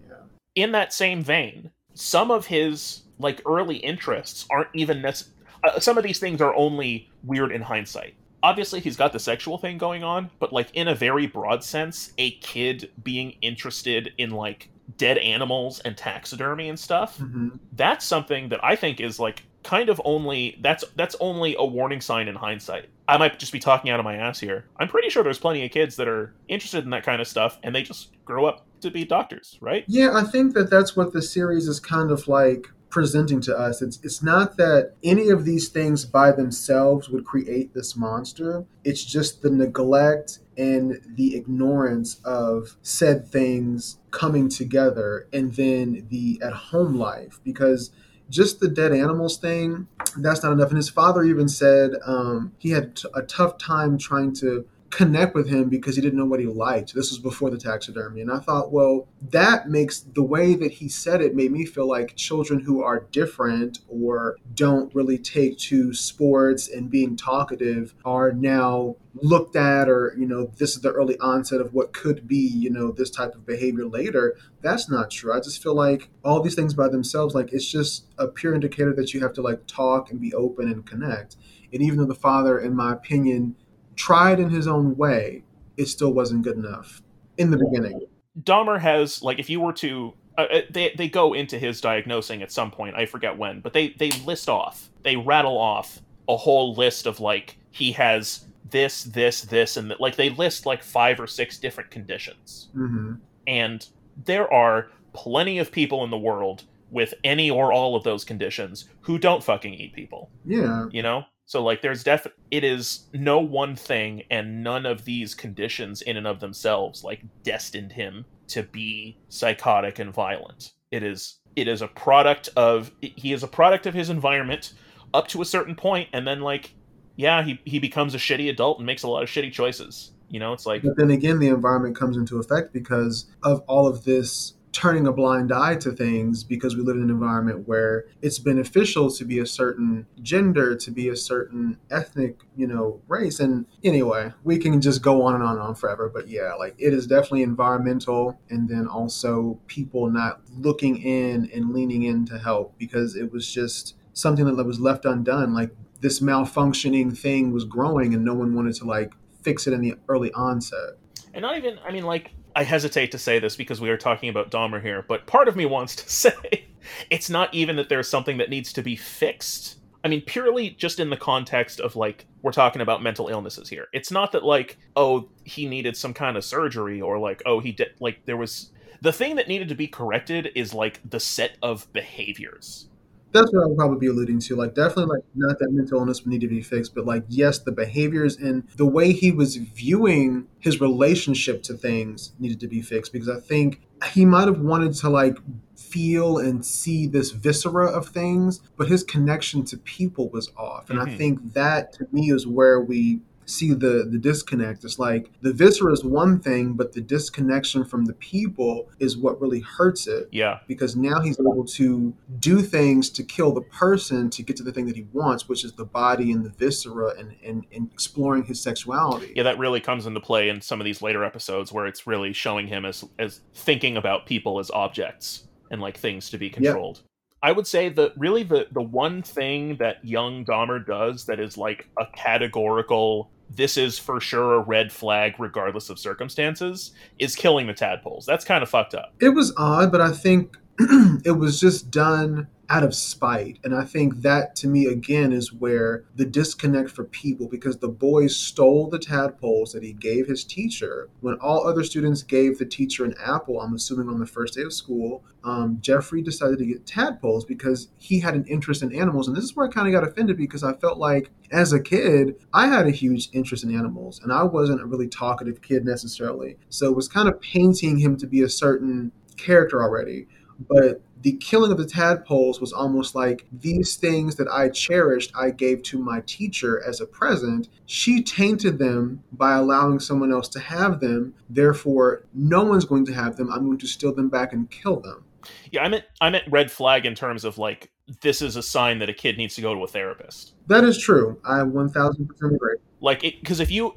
Yeah. <laughs> in that same vein some of his like early interests aren't even necessary uh, some of these things are only weird in hindsight. Obviously he's got the sexual thing going on but like in a very broad sense a kid being interested in like dead animals and taxidermy and stuff hmm that's something that i think is like kind of only that's that's only a warning sign in hindsight. I might just be talking out of my ass here. I'm pretty sure there's plenty of kids that are interested in that kind of stuff and they just grow up to be doctors right? Yeah, I think that that's what the series is kind of like presenting to us. It's it's not that any of these things by themselves would create this monster. It's just the neglect and the ignorance of said things coming together and then the at home life because just the dead animals thing that's not enough and his father even said um, he had t- a tough time trying to connect with him because he didn't know what he liked. This was before the taxidermy. And I thought, well, that makes the way that he said it made me feel like children who are different or don't really take to sports and being talkative are now looked at or you know this is the early onset of what could be you know this type of behavior later that's not true i just feel like all these things by themselves like it's just a pure indicator that you have to like talk and be open and connect and even though the father in my opinion tried in his own way, it still wasn't good enough in the beginning. Dahmer has like if you were to uh, uh, they they go into his diagnosing at some point I forget when but they they list off they rattle off a whole list of like he has this this this and that like they list like five or six different conditions. Hmm and there are plenty of people in the world with any or all of those conditions who don't fucking eat people. Yeah, you know so like there's def it is no one thing and none of these conditions in and of themselves like destined him to be psychotic and violent. It is it is a product of he is a product of his environment up to a certain point and then like yeah he he becomes a shitty adult and makes a lot of shitty choices. You know it's like but then again, the environment comes into effect because of all of this turning a blind eye to things because we live in an environment where it's beneficial to be a certain gender, to be a certain ethnic, you know, race. And anyway, we can just go on and on and on forever. But yeah, like it is definitely environmental and then also people not looking in and leaning in to help because it was just something that was left undone. Like this malfunctioning thing was growing and no one wanted to like fix it in the early onset. and not even i mean like i hesitate to say this because we are talking about dahmer here but part of me wants to <laughs> say it's not even that there's something that needs to be fixed. I mean purely just in the context of like we're talking about mental illnesses here. It's not that like oh he needed some kind of surgery or like oh he did like there was the thing that needed to be corrected is like the set of behaviors That's what I would probably be alluding to. Like, definitely, like, not that mental illness would need to be fixed, but like, yes, the behaviors and the way he was viewing his relationship to things needed to be fixed because I think he might have wanted to like feel and see this viscera of things, but his connection to people was off. And Mhm. I think that to me is where we see the the disconnect. It's like the viscera is one thing, but the disconnection from the people is what really hurts it Yeah. because now he's able to do things to kill the person to get to the thing that he wants, which is the body and the viscera and, and, and exploring his sexuality. Yeah, that really comes into play in some of these later episodes where it's really showing him as as thinking about people as objects and like things to be controlled. I would say that really the the one thing that young Dahmer does that is like a categorical this is for sure a red flag regardless of circumstances is killing the tadpoles. That's kind of fucked up. It was odd, but I think <clears throat> it was just done out of spite. And I think that to me, again, is where the disconnect for people because the boy stole the tadpoles that he gave his teacher. When all other students gave the teacher an apple, I'm assuming on the first day of school, um, Jeffrey decided to get tadpoles because he had an interest in animals. And this is where I kind of got offended because I felt like as a kid, I had a huge interest in animals and I wasn't a really talkative kid necessarily. So it was kind of painting him to be a certain character already. But the killing of the tadpoles was almost like these things that I cherished, I gave to my teacher as a present. She tainted them by allowing someone else to have them. Therefore, no one's going to have them. I'm going to steal them back and kill them. Yeah, I meant I meant red flag in terms of like this is a sign that a kid needs to go to a therapist. That is true. I 1000% agree. like because if you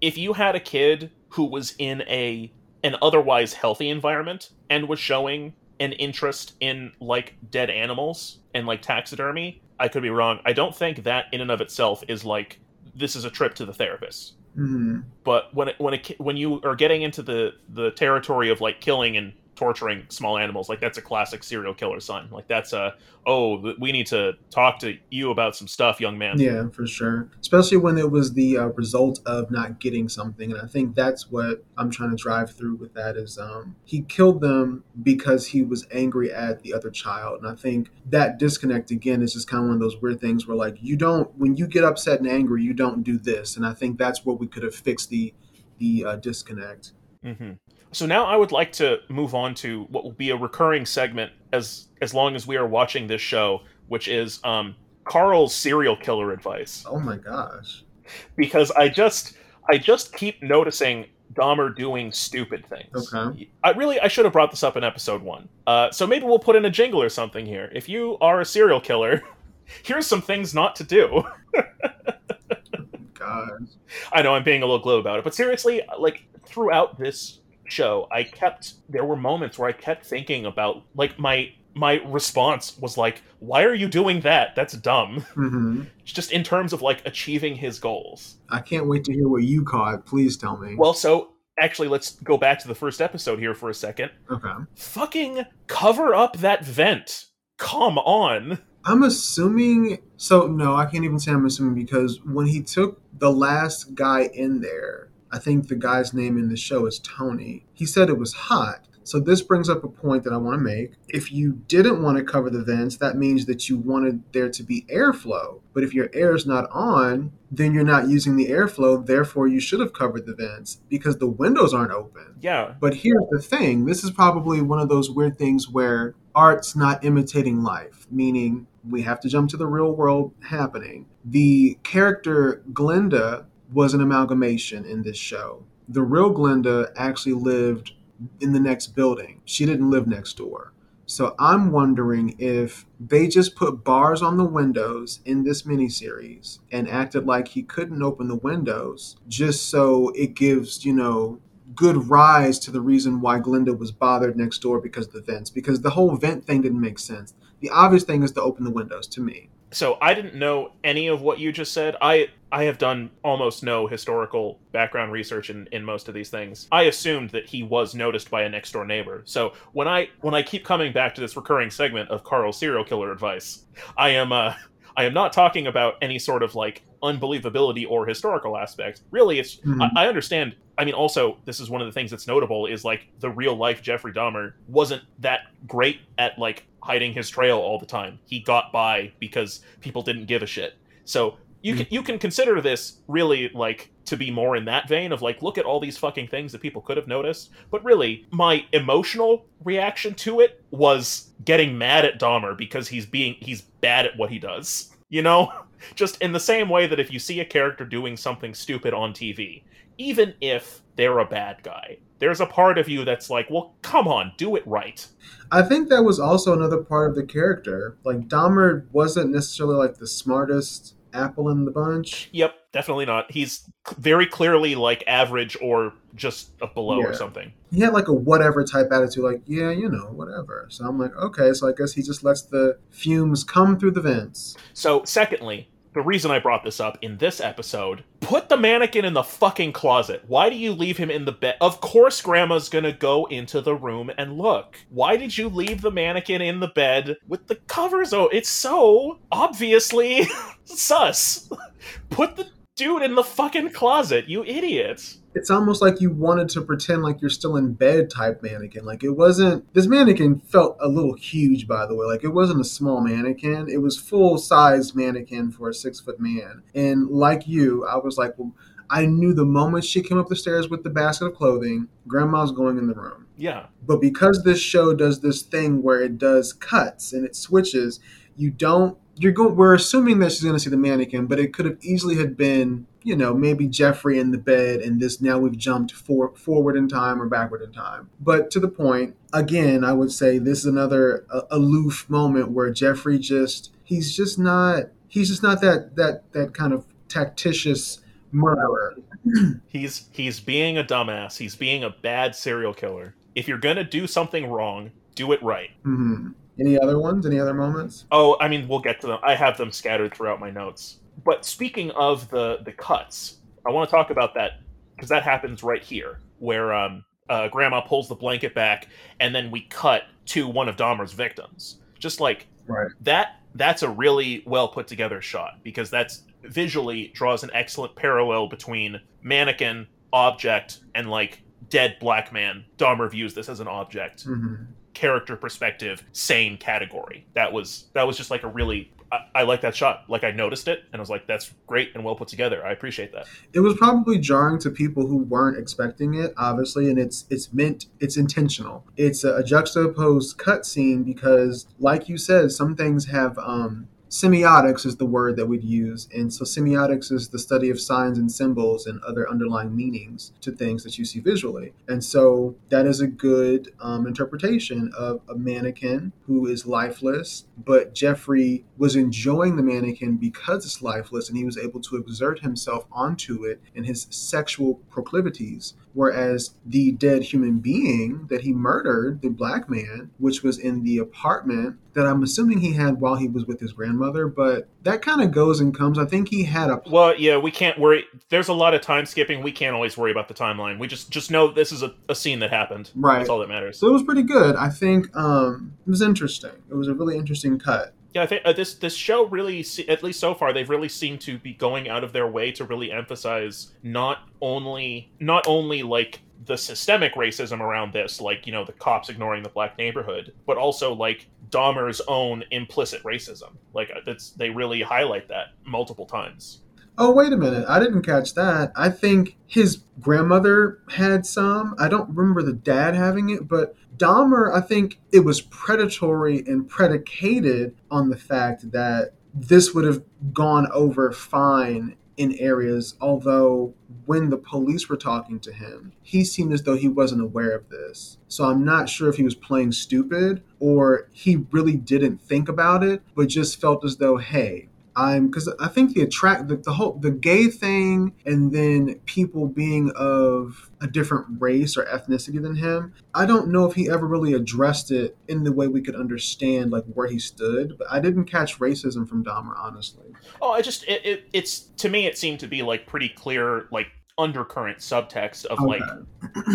if you had a kid who was in a an otherwise healthy environment and was showing an interest in like dead animals and like taxidermy i could be wrong. I don't think that in and of itself is like this is a trip to the therapist. Hmm but when it, when ki- when you are getting into the the territory of like killing and torturing small animals. Like that's a classic serial killer sign. Like that's a oh we need to talk to you about some stuff young man. Yeah, for sure. Especially when it was the uh, result of not getting something, and I think that's what I'm trying to drive through with that is um, he killed them because he was angry at the other child, and I think that disconnect again is just kind of one of those weird things where like you don't when you get upset and angry, you don't do this, and I think that's where we could have fixed the the uh, disconnect. hmm So now I would like to move on to what will be a recurring segment as as long as we are watching this show, which is um, Karl's serial killer advice. Oh my gosh. Because I just I just keep noticing Dahmer doing stupid things. Okay. I really I should have brought this up in episode one. Uh, so maybe we'll put in a jingle or something here. If you are a serial killer, <laughs> here's some things not to do. <laughs> God. I know I'm being a little glib about it, but seriously, like throughout this show, I kept there were moments where I kept thinking about like my my response was like, "Why are you doing that? That's dumb." <laughs> hmm Just in terms of like achieving his goals. I can't wait to hear what you caught. Please tell me. Well, so actually, let's go back to the first episode here for a second. okay. Fucking cover up that vent. Come on. I'm assuming. So no, I can't even say I'm assuming because when he took the last guy in there, I think the guy's name in the show is Tony. He said it was hot. So this brings up a point that I want to make. If you didn't want to cover the vents, that means that you wanted there to be airflow. But if your air is not on, then you're not using the airflow. Therefore, you should have covered the vents because the windows aren't open. Yeah. But here's the thing this is probably one of those weird things where art's not imitating life, meaning we have to jump to the real world happening. The character Glenda was an amalgamation in this show. The real Glenda actually lived in the next building, she didn't live next door. So I'm wondering if they just put bars on the windows in this miniseries and acted like he couldn't open the windows just so it gives, you know, good rise to the reason why Glenda was bothered next door because of the vents. Because the whole vent thing didn't make sense. The obvious thing is to open the windows to me. So I didn't know any of what you just said. I I have done almost no historical background research in, in most of these things. I assumed that he was noticed by a next door neighbor. So when I when I keep coming back to this recurring segment of Karl's serial killer advice, I am uh I am not talking about any sort of like unbelievability or historical aspect. Really, it's Mhm. I, I understand. I mean, also this is one of the things that's notable is like the real life Jeffrey Dahmer wasn't that great at like hiding his trail all the time. He got by because people didn't give a shit. So you can you can consider this really like to be more in that vein of like look at all these fucking things that people could have noticed. But really, my emotional reaction to it was getting mad at Dahmer because he's being he's bad at what he does. You know? <laughs> Just in the same way that if you see a character doing something stupid on TV, even if they're a bad guy, there's a part of you that's like, well, come on, do it right. I think that was also another part of the character. Like Dahmer wasn't necessarily like the smartest apple in the bunch. Yep, definitely not. He's very clearly like average or just a below or something. He had like a whatever type attitude, like, yeah, you know, whatever. So I'm like, okay, so I guess he just lets the fumes come through the vents. So, secondly, the reason I brought this up in this episode, put the mannequin in the fucking closet. Why do you leave him in the bed? Of course, Grandma's gonna go into the room and look. Why did you leave the mannequin in the bed with the covers? Oh, it's so obviously <laughs> sus. <laughs> Put the dude in the fucking closet, you idiot. It's almost like you wanted to pretend like you're still in bed type mannequin. Like it wasn't this mannequin felt a little huge by the way. Like it wasn't a small mannequin. It was full sized mannequin for a six foot man. And like you, I was like, well, I knew the moment she came up the stairs with the basket of clothing, grandma's going in the room. Yeah. But because this show does this thing where it does cuts and it switches, you don't you're going we're assuming that she's going to see the mannequin, but it could have easily had been, you know, maybe Jeffrey in the bed and this now we've jumped for, forward in time or backward in time. But to the point, again, I would say this is another uh, aloof moment where Jeffrey just he's just not he's just not that that that kind of tactitious murderer. <clears throat> He's he's being a dumbass. He's being a bad serial killer. If you're gonna do something wrong, do it right. Mm-hmm. Any other ones? Any other moments? Oh, I mean, we'll get to them. I have them scattered throughout my notes. But speaking of the the cuts, I want to talk about that because that happens right here, where um, uh, Grandma pulls the blanket back, and then we cut to one of Dahmer's victims. Just like Right. that. That's a really well put together shot because that's visually draws an excellent parallel between mannequin, object, and like dead black man. Dahmer views this as an object hmm character perspective same category that was that was just like a really I, I like that shot. Like i noticed it and i was like that's great and well put together. I appreciate that. It was probably jarring to people who weren't expecting it obviously and it's it's meant it's intentional. It's a, a juxtaposed cut scene because like you said some things have um semiotics is the word that we'd use and so semiotics is the study of signs and symbols and other underlying meanings to things that you see visually. And so that is a good um, interpretation of a mannequin who is lifeless but jeffrey was enjoying the mannequin because it's lifeless and he was able to exert himself onto it and his sexual proclivities whereas the dead human being that he murdered the black man which was in the apartment that i'm assuming he had while he was with his grandmother but that kind of goes and comes. I think he had a well yeah we can't worry there's a lot of time skipping we can't always worry about the timeline. We just just know this is a, a scene that happened. Right. that's all that matters. So it was pretty good. I think um it was interesting. It was a really interesting cut yeah i think uh, this this show really se- at least so far they've really seemed to be going out of their way to really emphasize not only not only like the systemic racism around this like you know the cops ignoring the black neighborhood but also like dahmer's own implicit racism. Like uh, that's they really highlight that multiple times Oh, wait a minute. I didn't catch that. I think his grandmother had some. I don't remember the dad having it, but Dahmer, I think it was predatory and predicated on the fact that this would have gone over fine in areas, although when the police were talking to him, he seemed as though he wasn't aware of this. So I'm not sure if he was playing stupid or he really didn't think about it, but just felt as though, hey, I'm because I think the attract the, the whole the gay thing and then people being of a different race or ethnicity than him. I don't know if he ever really addressed it in the way we could understand like where he stood, but I didn't catch racism from Dahmer honestly. oh i just it, it it's to me it seemed to be like pretty clear like undercurrent subtext of like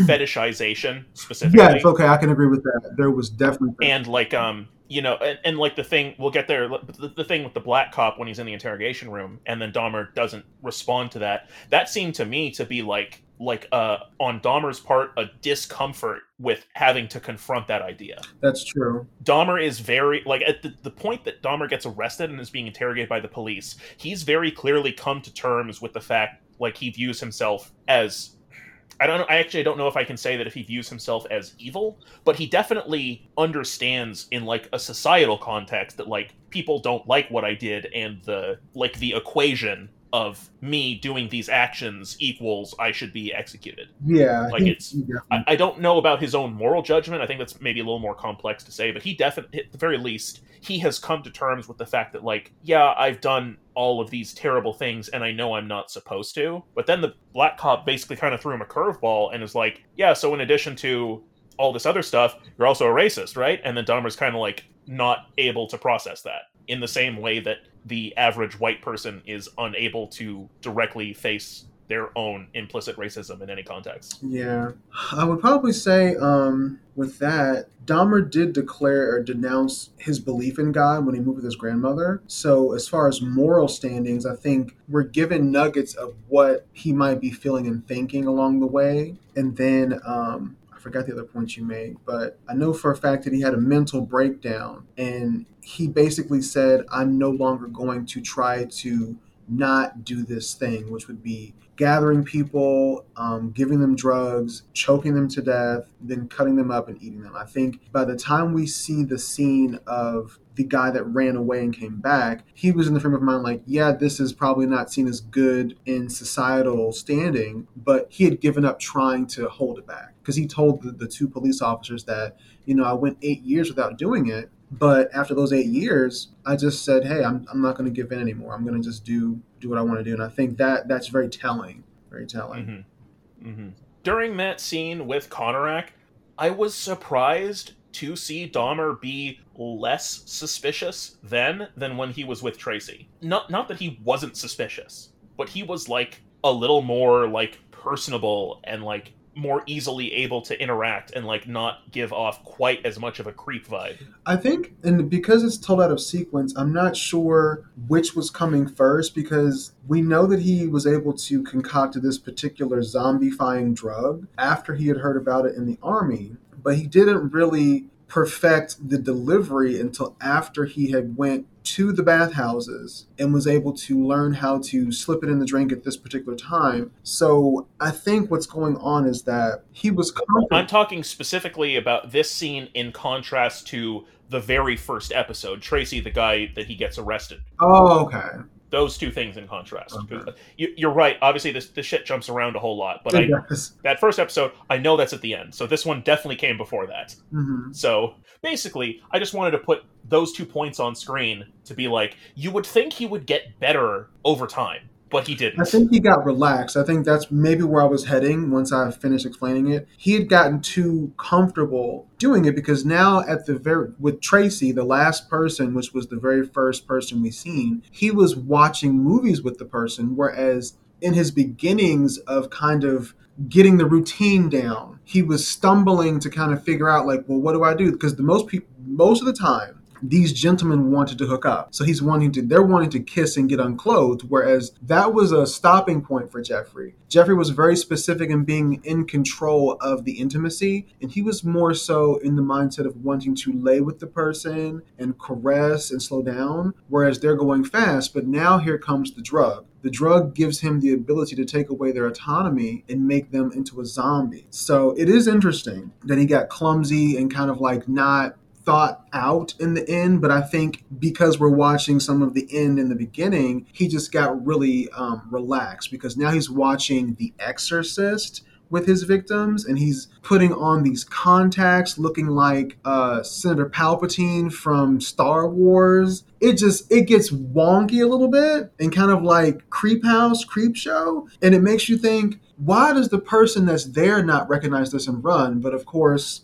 fetishization <clears throat> specifically Yes, okay, I can agree with that. There was definitely and like um you know, and, and like the thing, we'll get there. The, the thing with the black cop when he's in the interrogation room, and then Dahmer doesn't respond to that. That seemed to me to be like like uh on Dahmer's part a discomfort with having to confront that idea. That's true. Dahmer is very like at the, the point that Dahmer gets arrested and is being interrogated by the police, he's very clearly come to terms with the fact like he views himself as I don't. I actually don't know if I can say that if he views himself as evil, but he definitely understands in like a societal context that like people don't like what I did and the like the equation of me doing these actions equals I should be executed. Yeah, like it's. I, I, don't know about his own moral judgment. I think that's maybe a little more complex to say, but he definitely, at the very least, he has come to terms with the fact that, like, yeah, I've done all of these terrible things, and I know I'm not supposed to. But then the black cop basically kind of threw him a curveball and is like, yeah, so in addition to all this other stuff, you're also a racist, right? And then Dahmer's kind of like not able to process that in the same way that the average white person is unable to directly face their own implicit racism in any context. Yeah. I would probably say um, with that, Dahmer did declare or denounce his belief in God when he moved with his grandmother. So, as far as moral standings, I think we're given nuggets of what he might be feeling and thinking along the way. And then um, forgot the other points you made, but I know for a fact that he had a mental breakdown and he basically said, I'm no longer going to try to not do this thing, which would be gathering people, um, giving them drugs, choking them to death, then cutting them up and eating them. I think by the time we see the scene of the guy that ran away and came back, he was in the frame of mind like, yeah, this is probably not seen as good in societal standing, but he had given up trying to hold it back because he told the, the two police officers that, you know, I went eight years without doing it. But after those eight years, I just said, "Hey, I'm, I'm not going to give in anymore. I'm going to just do do what I want to do." And I think that that's very telling, very telling. Mm-hmm. Mm-hmm. During that scene with Konerak, I was surprised to see Dahmer be less suspicious then than when he was with Tracy. Not not that he wasn't suspicious, but he was like a little more like personable and like more easily able to interact and like not give off quite as much of a creep vibe. I think, and because it's told out of sequence, I'm not sure which was coming first because we know that he was able to concoct this particular zombifying drug after he had heard about it in the army, but he didn't really perfect the delivery until after he had went to the bathhouses and was able to learn how to slip it in the drink at this particular time. So I think what's going on is that he was. Confident. I'm talking specifically about this scene in contrast to the very first episode. Tracy, the guy that he gets arrested. Oh, okay those two things in contrast. Okay. You, are right. Obviously, this this shit jumps around a whole lot, but I, that first episode, I know that's at the end. So this one definitely came before that. Mm-hmm. So basically, I just wanted to put those two points on screen to be like, you would think he would get better over time but he didn't. I think he got relaxed. I think that's maybe where I was heading once I finished explaining it. He had gotten too comfortable doing it because now at the very with Tracy, the last person, which was the very first person we seen, he was watching movies with the person, whereas in his beginnings of kind of getting the routine down, he was stumbling to kind of figure out like, well, what do I do? Because the most people most of the time these gentlemen wanted to hook up. So he's wanting to, they're wanting to kiss and get unclothed, whereas that was a stopping point for Jeffrey. Jeffrey was very specific in being in control of the intimacy, and he was more so in the mindset of wanting to lay with the person and caress and slow down, whereas they're going fast. But now here comes the drug. The drug gives him the ability to take away their autonomy and make them into a zombie. So it is interesting that he got clumsy and kind of like not thought out in the end, but I think because we're watching some of the end in the beginning, he just got really um, relaxed because now he's watching The Exorcist with his victims and he's putting on these contacts looking like uh, Senator Palpatine from Star Wars. It just it gets wonky a little bit and kind of like creep house, creep show. And it makes you think, why does the person that's there not recognize this and run? But of course,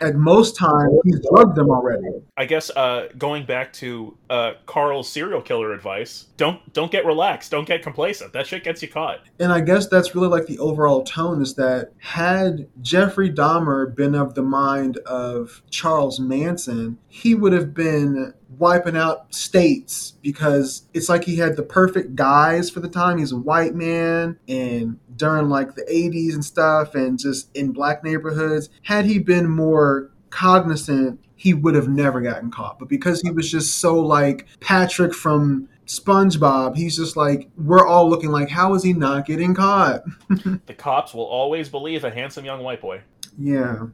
At most times, he's drugged them already. I guess uh, going back to uh, Karl's serial killer advice: don't don't get relaxed, don't get complacent. That shit gets you caught. And I guess that's really like the overall tone is that had Jeffrey Dahmer been of the mind of Charles Manson, he would have been wiping out states because it's like he had the perfect guys for the time. He's a white man and during like the 80s and stuff and just in black neighborhoods. Had he been more cognizant, he would have never gotten caught. But because he was just so like Patrick from SpongeBob, he's just like, we're all looking like, how is he not getting caught? <laughs> the cops will always believe a handsome young white boy. Yeah.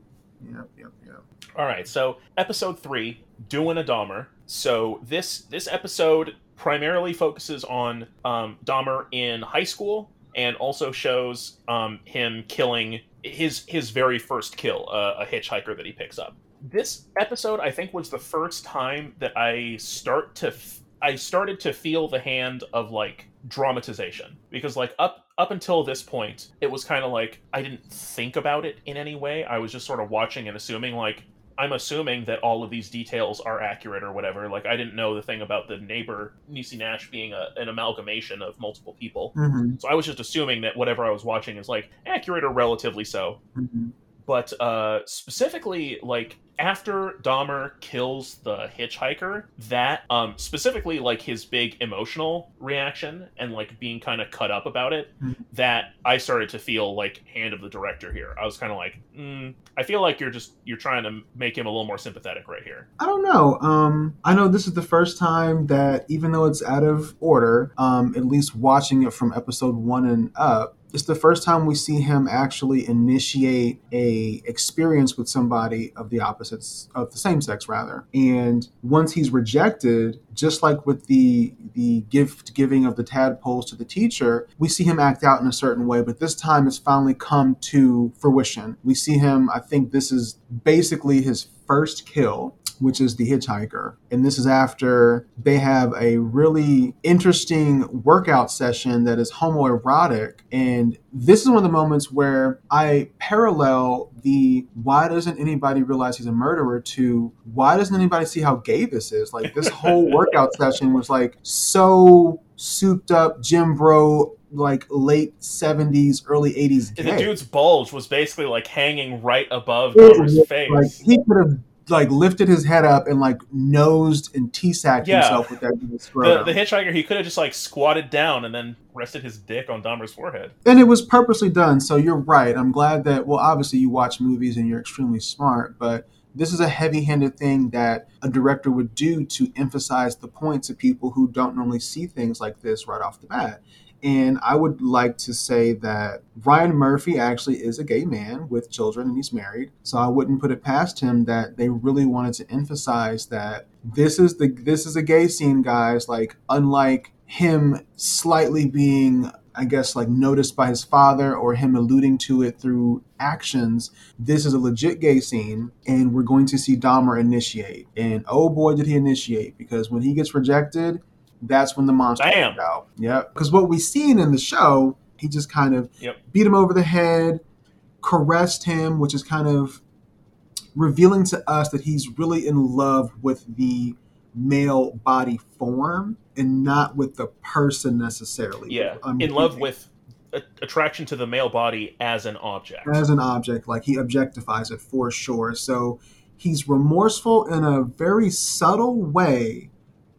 Yep, yep, yep. All right, so episode three, doing a Dahmer. So this this episode primarily focuses on um, Dahmer in high school and also shows um, him killing his his very first kill, uh, a hitchhiker that he picks up. This episode, I think, was the first time that I start to f- I started to feel the hand of like dramatization because like up up until this point, it was kind of like I didn't think about it in any way. I was just sort of watching and assuming like I'm assuming that all of these details are accurate or whatever. Like I didn't know the thing about the neighbor Niecy Nash being a, an amalgamation of multiple people. Mm-hmm. So I was just assuming that whatever I was watching is like accurate or relatively so. Mm-hmm. But uh, specifically, like after Dahmer kills the hitchhiker, that um, specifically like his big emotional reaction and like being kind of cut up about it, Mhm. that I started to feel like hand of the director here. I was kind of like, mm, I feel like you're just you're trying to make him a little more sympathetic right here. I don't know. Um, I know this is the first time that, even though it's out of order, um, at least watching it from episode one and up, it's the first time we see him actually initiate a experience with somebody of the opposites of the same sex, rather. And once he's rejected, just like with the the gift giving of the tadpoles to the teacher, we see him act out in a certain way. But this time, it's finally come to fruition. We see him. I think this is basically his first kill which is the hitchhiker. And this is after they have a really interesting workout session that is homoerotic. And this is one of the moments where I parallel the why doesn't anybody realize he's a murderer to why doesn't anybody see how gay this is? Like this whole <laughs> workout session was like so souped up Gym Bro like late 70s early 80s The dude's bulge was basically like hanging right above It Dahmer's face. Like he could have like lifted his head up and like nosed and t-sacked Yeah. himself with that the, the hitchhiker, he could have just like squatted down and then rested his dick on Dahmer's forehead. and it was purposely done. So you're right. I'm glad that well, obviously you watch movies and you're extremely smart, but this is a heavy-handed thing that a director would do to emphasize the point to people who don't normally see things like this right off the bat. And I would like to say that Ryan Murphy actually is a gay man with children and he's married. So I wouldn't put it past him that they really wanted to emphasize that this is the this is a gay scene, guys. Like unlike him slightly being I guess like noticed by his father or him alluding to it through actions. This is a legit gay scene, and we're going to see Dahmer initiate. And oh boy, did he initiate! Because when he gets rejected, that's when the monster Bam. comes out. Yep. Because what we seen in the show, he just kind of Yep. beat him over the head, caressed him, which is kind of revealing to us that he's really in love with the male body form and not with the person necessarily. Yeah, Um, in love with a- attraction to the male body as an object. as an object, like he objectifies it for sure. So he's remorseful in a very subtle way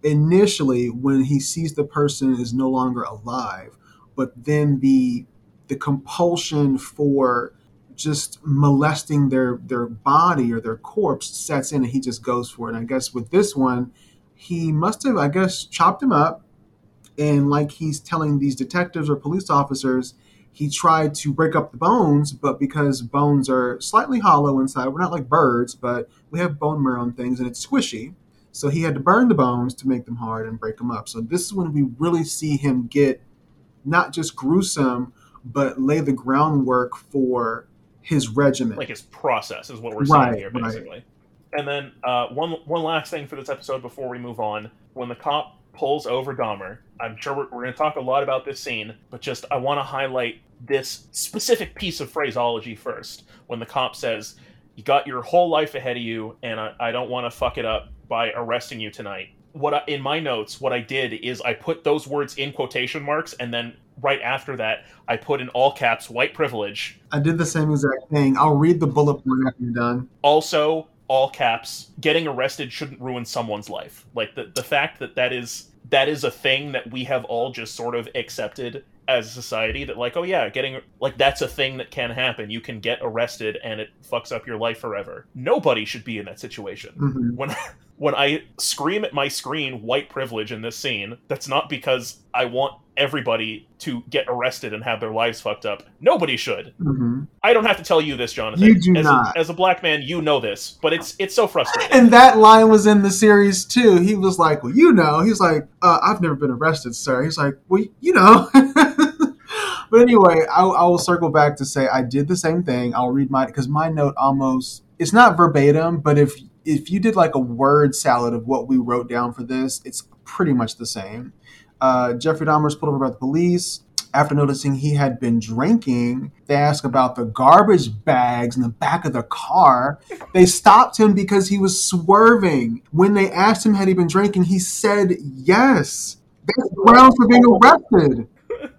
initially when he sees the person is no longer alive, but then the the compulsion for just molesting their their body or their corpse sets in and he just goes for it. And I guess with this one, he must have I guess chopped him up and like he's telling these detectives or police officers he tried to break up the bones, but because bones are slightly hollow inside, we're not like birds, but we have bone marrow and things, and it's squishy. So he had to burn the bones to make them hard and break them up. So this is when we really see him get not just gruesome, but lay the groundwork for his regimen. like his process is what we're seeing Right, here right. basically and then uh, one one last thing for this episode before we move on when the cop pulls over dahmer i'm sure we're, we're going to talk a lot about this scene but just i want to highlight this specific piece of phraseology first when the cop says you got your whole life ahead of you, and I, I don't want to fuck it up by arresting you tonight. What I, in my notes, what I did is I put those words in quotation marks, and then right after that, I put in all caps "white privilege." I did the same exact thing. I'll read the bullet point after you're done. Also, all caps, getting arrested shouldn't ruin someone's life. Like the the fact that that is that is a thing that we have all just sort of accepted as a society that like oh yeah getting like that's a thing that can happen you can get arrested and it fucks up your life forever nobody should be in that situation Mhm. when when i scream at my screen white privilege in this scene that's not because i want everybody to get arrested and have their lives fucked up nobody should hmm i don't have to tell you this jonathan You do as not. A, as a black man you know this but it's it's so frustrating And that line was in the series too. He was like, "Well, you know," he's like, uh, "I've never been arrested, sir." He's like, "Well, you know." <laughs> but anyway, I, I will circle back to say I did the same thing. I'll read my because my note almost it's not verbatim, but if if you did like a word salad of what we wrote down for this, it's pretty much the same. Uh, Jeffrey Dahmer's pulled over by the police. After noticing he had been drinking, they ask about the garbage bags in the back of the car. They stopped him because he was swerving. When they asked him had he been drinking, he said yes. That's grounds for being arrested.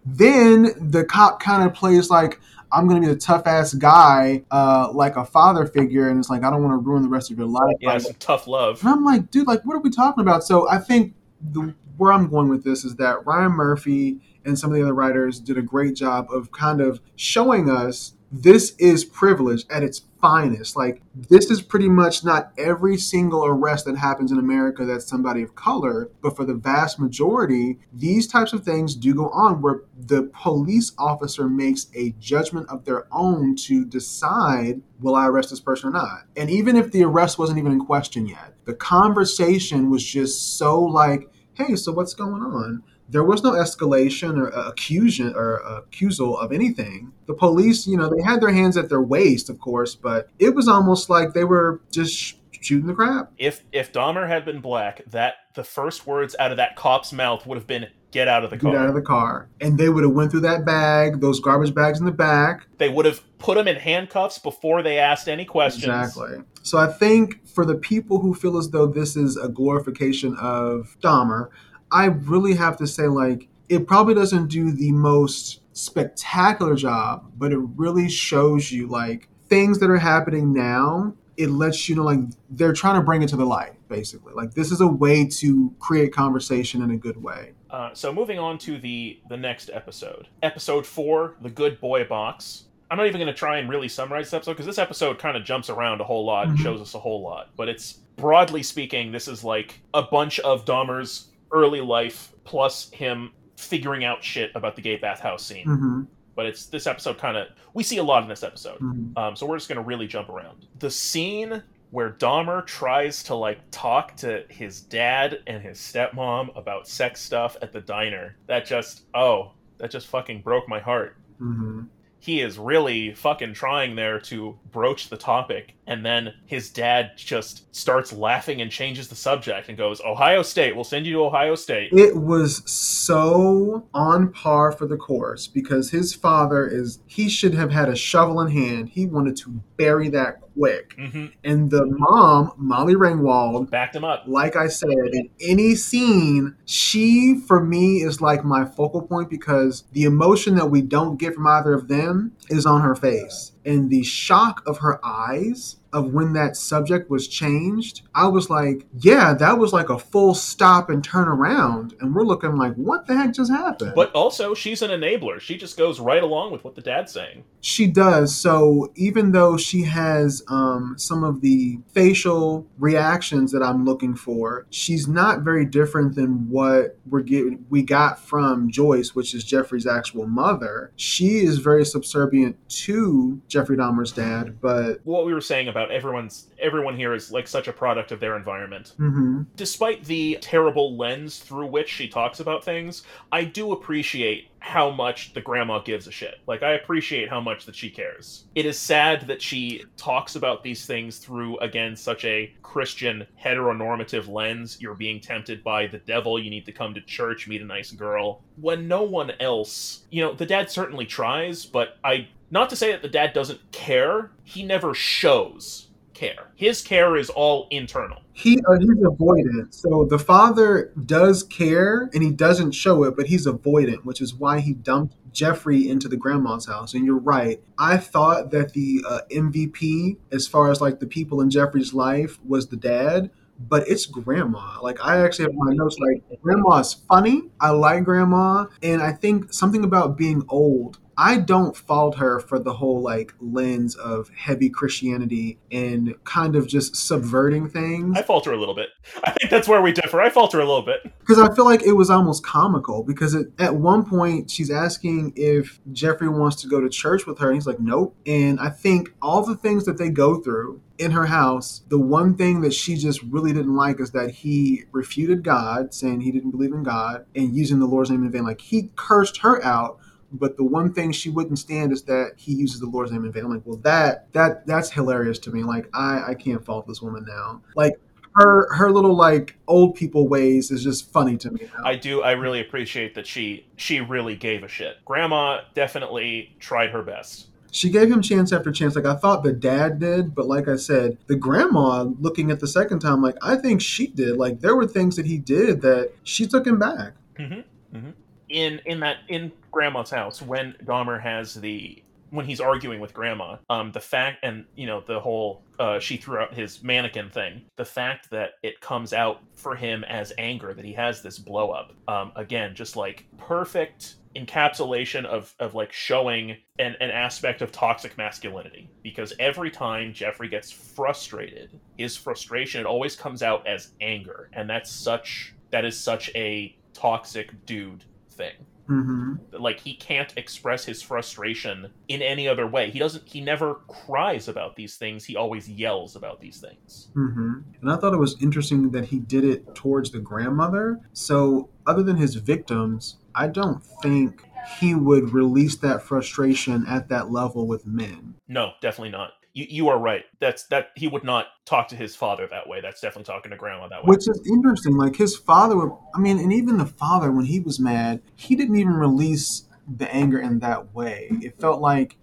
then the cop kind of plays like I'm gonna be the tough ass guy, uh, like a father figure, and it's like I don't want to ruin the rest of your life. yeah by some tough love and I'm like, dude, like, what are we talking about? So I think the where I'm going with this is that Ryan Murphy and some of the other writers did a great job of kind of showing us this is privilege at its finest. Like, this is pretty much not every single arrest that happens in America that's somebody of color, but for the vast majority, these types of things do go on where the police officer makes a judgment of their own to decide will I arrest this person or not. And even if the arrest wasn't even in question yet, the conversation was just so like, hey, so what's going on? There was no escalation or uh, accusation or accusal of anything. The police, you know, they had their hands at their waist, of course, but it was almost like they were just sh- shooting the crap. if if Dahmer had been black, that the first words out of that cop's mouth would have been "Get out of the car." Get out of the car, and they would have went through that bag, those garbage bags in the back, they would have put him in handcuffs before they asked any questions. Exactly. So I think for the people who feel as though this is a glorification of Dahmer, I really have to say, like, it probably doesn't do the most spectacular job, but it really shows you, like, things that are happening now. It lets you know, like, they're trying to bring it to the light, basically. Like, this is a way to create conversation in a good way. Uh, so moving on to the the next episode, episode four, the Good Boy Box. I'm not even going to try and really summarize this episode because this episode kind of jumps around a whole lot and Mhm. shows us a whole lot. But it's broadly speaking, this is like a bunch of Dahmer's early life plus him figuring out shit about the gay bathhouse scene. hmm But it's this episode kind of we see a lot in this episode. hmm Um, so we're just gonna really jump around. The scene where Dahmer tries to like talk to his dad and his stepmom about sex stuff at the diner. That just oh, that just fucking broke my heart. hmm He is really fucking trying there to broach the topic, and then his dad just starts laughing and changes the subject and goes, "Ohio State, we'll send you to Ohio State." It was so on par for the course because his father is, he should have had a shovel in hand. He wanted to bury that quick. hmm And the mom, Molly Ringwald, Backed him up. like I said, in any scene, she for me is like my focal point because the emotion that we don't get from either of them is on her face. And the shock of her eyes of when that subject was changed, I was like, yeah, that was like a full stop and turn around. And we're looking like, what the heck just happened? But also, she's an enabler. She just goes right along with what the dad's saying. She does. So even though she has um, some of the facial reactions that I'm looking for, she's not very different than what we're getting, we got from Joyce, which is Jeffrey's actual mother. She is very subservient to Jeffrey Dahmer's dad, but what we were saying about everyone's everyone here is like such a product of their environment. mhm, Despite the terrible lens through which she talks about things, I do appreciate how much the grandma gives a shit. Like I appreciate how much that she cares. It is sad that she talks about these things through again such a Christian heteronormative lens. You're being tempted by the devil, you need to come to church, meet a nice girl. When no one else, you know, the dad certainly tries, but I not to say that the dad doesn't care, he never shows care. His care is all internal. He uh, he's avoidant. So the father does care and he doesn't show it, but he's avoidant, which is why he dumped Jeffrey into the grandma's house. And you're right. I thought that the uh, MVP, as far as like the people in Jeffrey's life, was the dad but it's grandma. Like I actually have my notes like grandma's funny. I like grandma, and I think something about being old I don't fault her for the whole like lens of heavy Christianity and kind of just subverting things. I falter a little bit. I think that's where we differ. I falter a little bit because I feel like it was almost comical because it, at one point she's asking if Jeffrey wants to go to church with her and he's like nope. And I think all the things that they go through in her house, the one thing that she just really didn't like is that he refuted God, saying he didn't believe in God and using the Lord's name in vain. Like he cursed her out but the one thing she wouldn't stand is that he uses the Lord's name in vain. I'm like, well, that that that's hilarious to me. Like, I I can't fault this woman now. Like, her her little like old people ways is just funny to me now. I do I really appreciate that she she really gave a shit. Grandma definitely tried her best. She gave him chance after chance. Like I thought the dad did, but like I said, the grandma looking at the second time, like I think she did. Like there were things that he did that she took him back. Mm-hmm. Mm-hmm in in that in grandma's house when Dahmer has the when he's arguing with grandma um the fact and you know the whole uh she threw out his mannequin thing the fact that it comes out for him as anger that he has this blow up um again just like perfect encapsulation of of like showing an, an aspect of toxic masculinity because every time jeffrey gets frustrated his frustration it always comes out as anger and that's such that is such a toxic dude thing. Mm-hmm. Like he can't express his frustration in any other way. He doesn't. He never cries about these things. He always yells about these things. Mm-hmm. And I thought it was interesting that he did it towards the grandmother. So other than his victims, I don't think he would release that frustration at that level with men. No, definitely not you, you are right. That's that he would not talk to his father that way. That's definitely talking to grandma that way. Which is interesting. Like his father, would, I mean, and even the father, when he was mad, he didn't even release the anger in that way. It felt like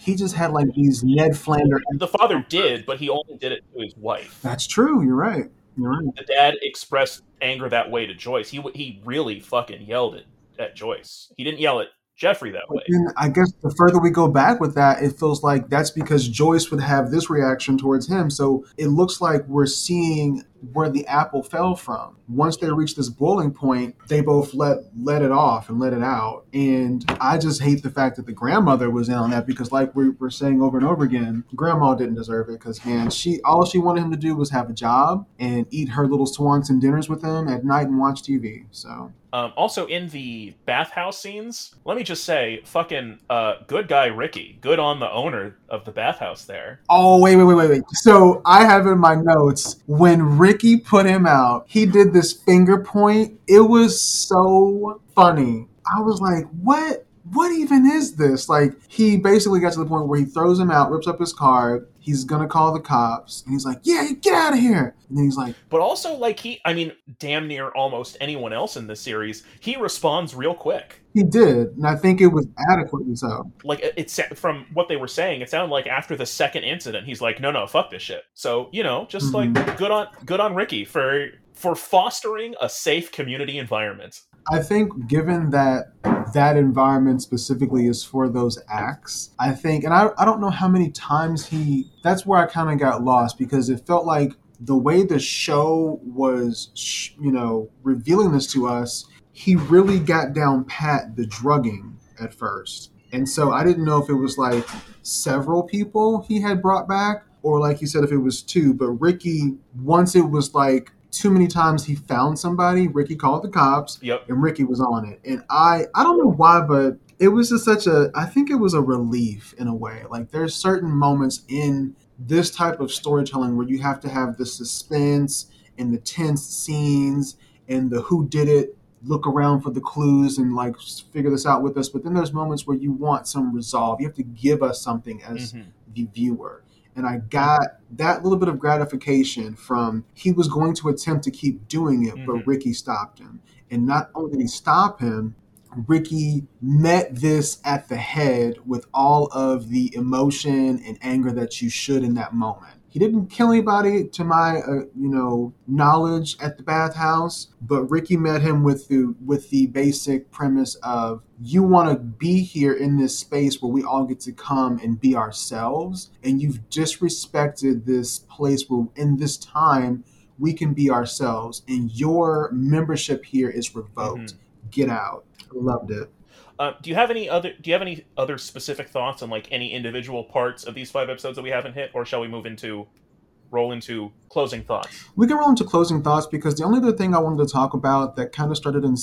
he just had like these Ned Flanders. The father did, but he only did it to his wife. That's true. You're right. You're right. The dad expressed anger that way to Joyce. He he really fucking yelled it at Joyce. He didn't yell at Jeffrey that way. I guess the further we go back with that, it feels like that's because Joyce would have this reaction towards him. So it looks like we're seeing where the apple fell from. Once they reach this boiling point, they both let let it off and let it out. And I just hate the fact that the grandmother was in on that because, like we were saying over and over again, grandma didn't deserve it because man, she all she wanted him to do was have a job and eat her little Swanson dinners with him at night and watch TV. So um, also in the bathhouse scenes, let me just say, fucking uh, good guy Ricky, good on the owner of the bathhouse there. Oh wait, wait, wait, wait, wait. So I have in my notes when Ricky put him out, he did this finger point. It was so funny. I was like, what? What even is this? Like, he basically got to the point where he throws him out, rips up his card, he's gonna call the cops. And he's like yeah get out of here. And then he's like but also like he i mean damn near almost anyone else in this series he responds real quick. He did. And i think it was adequately so. Like it's from what they were saying it sounded like after the second incident he's like no no fuck this shit. So you know just mm-hmm. like good on good on ricky for for fostering a safe community environment I think given that that environment specifically is for those acts, I think, and I, I don't know how many times he, that's where I kind of got lost because it felt like the way the show was, you know, revealing this to us, he really got down pat the drugging at first. And so I didn't know if it was like several people he had brought back or like you said, if it was two. But Ricky, once it was like too many times he found somebody. Ricky called the cops. Yep. And Ricky was on it. And I I don't know why, but it was just such a I think it was a relief in a way. Like there's certain moments in this type of storytelling where you have to have the suspense and the tense scenes and the who did it look around for the clues and like figure this out with us but then there's moments where you want some resolve you have to give us something as mm-hmm. the viewer and I got that little bit of gratification from he was going to attempt to keep doing it, mm-hmm. but Ricky stopped him. And not only did he stop him, Ricky met this at the head with all of the emotion and anger that you should in that moment. He didn't kill anybody to my uh, you know knowledge at the bathhouse, but Ricky met him with the with the basic premise of you want to be here in this space where we all get to come and be ourselves, and you've disrespected this place where in this time we can be ourselves, and your membership here is revoked. Mm-hmm. Get out. I loved it. Uh, do you have any other? Do you have any other specific thoughts on like any individual parts of these five episodes that we haven't hit, or shall we move into roll into closing thoughts? We can roll into closing thoughts because the only other thing I wanted to talk about that kind of started in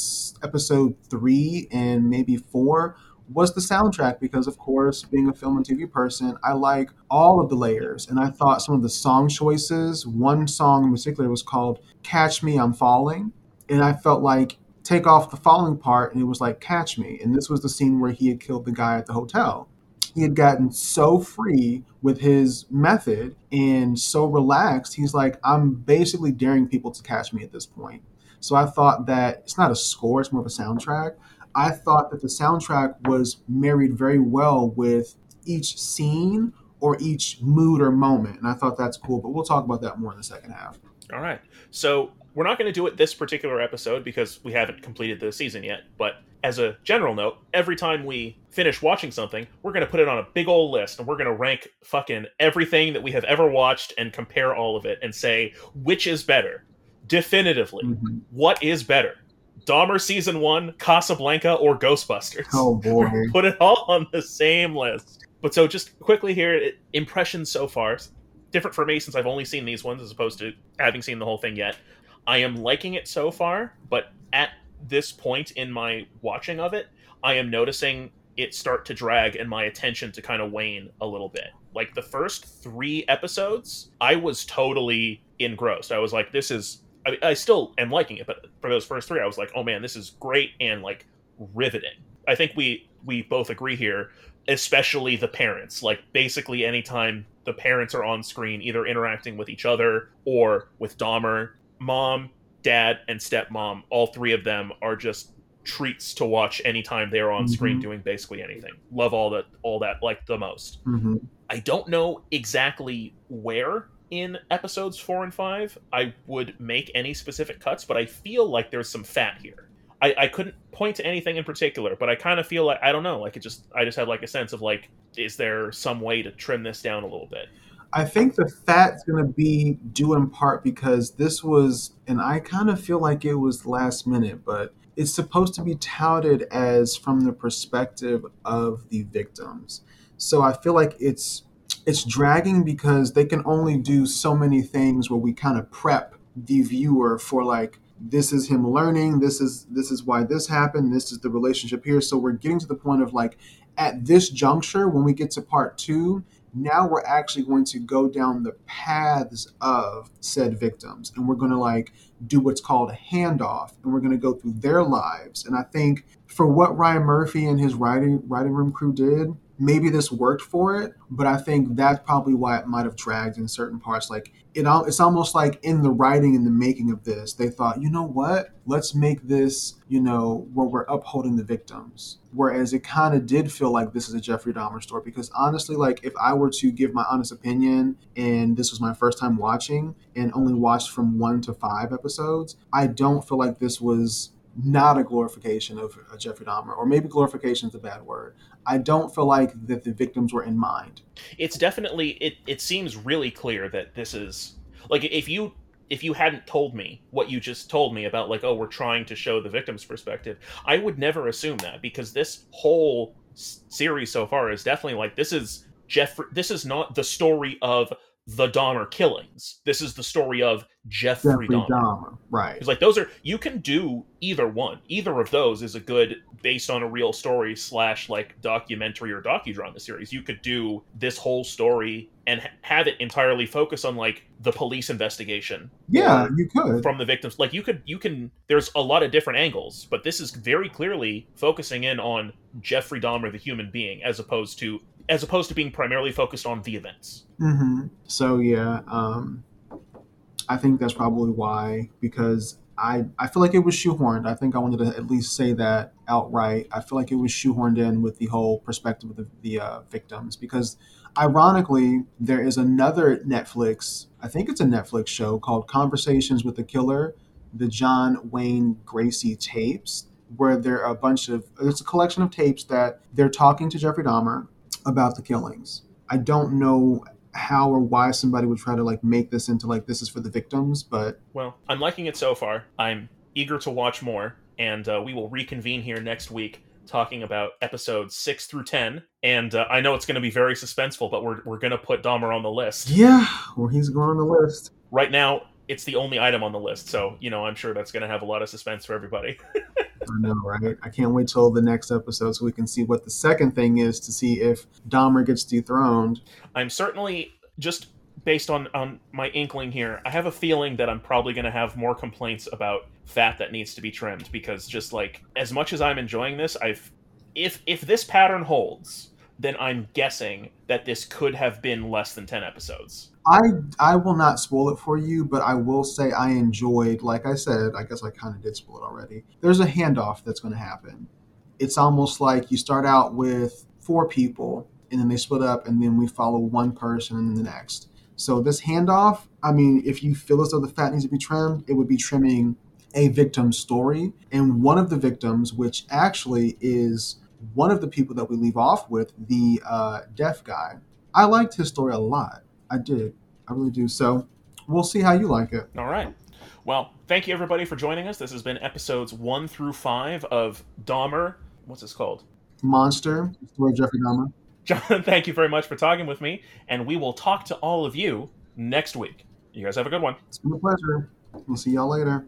episode three and maybe four was the soundtrack because of course being a film and tv person i like all of the layers and i thought some of the song choices one song in particular was called catch me i'm falling and i felt like take off the falling part and it was like catch me. And this was the scene where he had killed the guy at the hotel. He had gotten so free with his method and so relaxed he's like i'm basically daring people to catch me at this point. So i thought that it's not a score it's more of a soundtrack. I thought that the soundtrack was married very well with each scene or each mood or moment and i thought that's cool but we'll talk about that more in the second half. All right. So we're not going to do it this particular episode because we haven't completed the season yet, but as a general note, every time we finish watching something, we're going to put it on a big old list and we're going to rank fucking everything that we have ever watched and compare all of it and say which is better. Definitively. Mm-hmm. What is better? Dahmer season 1, Casablanca or Ghostbusters. Oh boy. <laughs> put it all on the same list. But so just quickly here, impressions so far. Different for me since I've only seen these ones as opposed to having seen the whole thing yet. I am liking it so far, but at this point in my watching of it, I am noticing it start to drag and my attention to kind of wane a little bit. Like the first three episodes, I was totally engrossed. I was like, this is. I, I still am liking it, but for those first three, I was like, oh man, this is great and like riveting. I think we we both agree here, especially the parents. Like basically anytime the parents are on screen, either interacting with each other or with Dahmer, mom, dad, and stepmom, all three of them are just treats to watch anytime they're on mm-hmm. screen doing basically anything. Love all that all that like the most. Mm-hmm. I don't know exactly where in episodes 4 and 5 I would make any specific cuts, but I feel like there's some fat here. I, I couldn't point to anything in particular, but I kind of feel like I don't know, like it just I just had like a sense of like is there some way to trim this down a little bit? I think the fat's going to be due in part because this was, and I kind of feel like it was last minute, but it's supposed to be touted as from the perspective of the victims. So I feel like it's it's dragging because they can only do so many things where we kind of prep the viewer for like this is him learning this is this is why this happened this is the relationship here so we're getting to the point of like at this juncture when we get to part 2 now we're actually going to go down the paths of said victims and we're going to like do what's called a handoff and we're going to go through their lives and i think for what ryan murphy and his writing writing room crew did maybe this worked for it, but I think that's probably why it might have dragged in certain parts. Like it, it's almost like in the writing and the making of this, they thought, you know what, let's make this, you know, where we're upholding the victims. Whereas it kind of did feel like this is a Jeffrey Dahmer story because honestly, like if I were to give my honest opinion, and this was my first time watching and only watched from one to five episodes, I don't feel like this was not a glorification of Jeffrey Dahmer, or maybe glorification is a bad word. I don't feel like that the victims were in mind. It's definitely it. It seems really clear that this is like if you if you hadn't told me what you just told me about like oh we're trying to show the victim's perspective, I would never assume that because this whole series so far is definitely like this is Jeffrey. This is not the story of the Dahmer killings. This is the story of Jeffrey, Jeffrey Dahmer. Dahmer. Right. It's like those are you can do either one. Either of those is a good based on a real story slash like documentary or docudrama series. You could do this whole story and have it entirely focus on like the police investigation. Yeah, you could from the victims. Like you could you can. There's a lot of different angles, but this is very clearly focusing in on Jeffrey Dahmer, the human being, as opposed to as opposed to being primarily focused on the events. Mm-hmm. So yeah, um, I think that's probably why because I I feel like it was shoehorned. I think I wanted to at least say that outright. I feel like it was shoehorned in with the whole perspective of the, the uh, victims because Ironically, there is another Netflix, I think it's a Netflix show called Conversations with the Killer, the John Wayne Gacy tapes, where there are a bunch of, it's a collection of tapes that they're talking to Jeffrey Dahmer about the killings. I don't know how or why somebody would try to like make this into like this is for the victims, but Well, I'm liking it so far. I'm eager to watch more, and uh, we will reconvene here next week talking about episodes six through ten. And uh, I know it's going to be very suspenseful, but we're we're going to put Dahmer on the list yeah, well, he's going on the list. right now. It's the only item on the list, so you know I'm sure that's going to have a lot of suspense for everybody. <laughs> I know, right? I can't wait till the next episode so we can see what the second thing is to see if Dahmer gets dethroned. I'm certainly just based on on my inkling here. I have a feeling that I'm probably going to have more complaints about fat that needs to be trimmed because just like as much as I'm enjoying this, I've if if this pattern holds, then I'm guessing that this could have been less than 10 episodes. I I will not spoil it for you, but I will say I enjoyed, like I said, I guess I kind of did spoil it already. There's a handoff that's going to happen. It's almost like you start out with four people, and then they split up, and then we follow one person and then the next. So this handoff, I mean, if you feel as though the fat needs to be trimmed, it would be trimming a victim story, and one of the victims, which actually is one of the people that we leave off with, the uh, deaf guy. I liked his story a lot. I did. I really do. So we'll see how you like it. All right. Well, thank you everybody for joining us. This has been episodes 1 through 5 of Dahmer. What's this called? Monster, story Jeffrey Dahmer. John, <laughs> thank you very much for talking with me, and we will talk to all of you next week. You guys have a good one. It's been a pleasure. We'll see y'all later.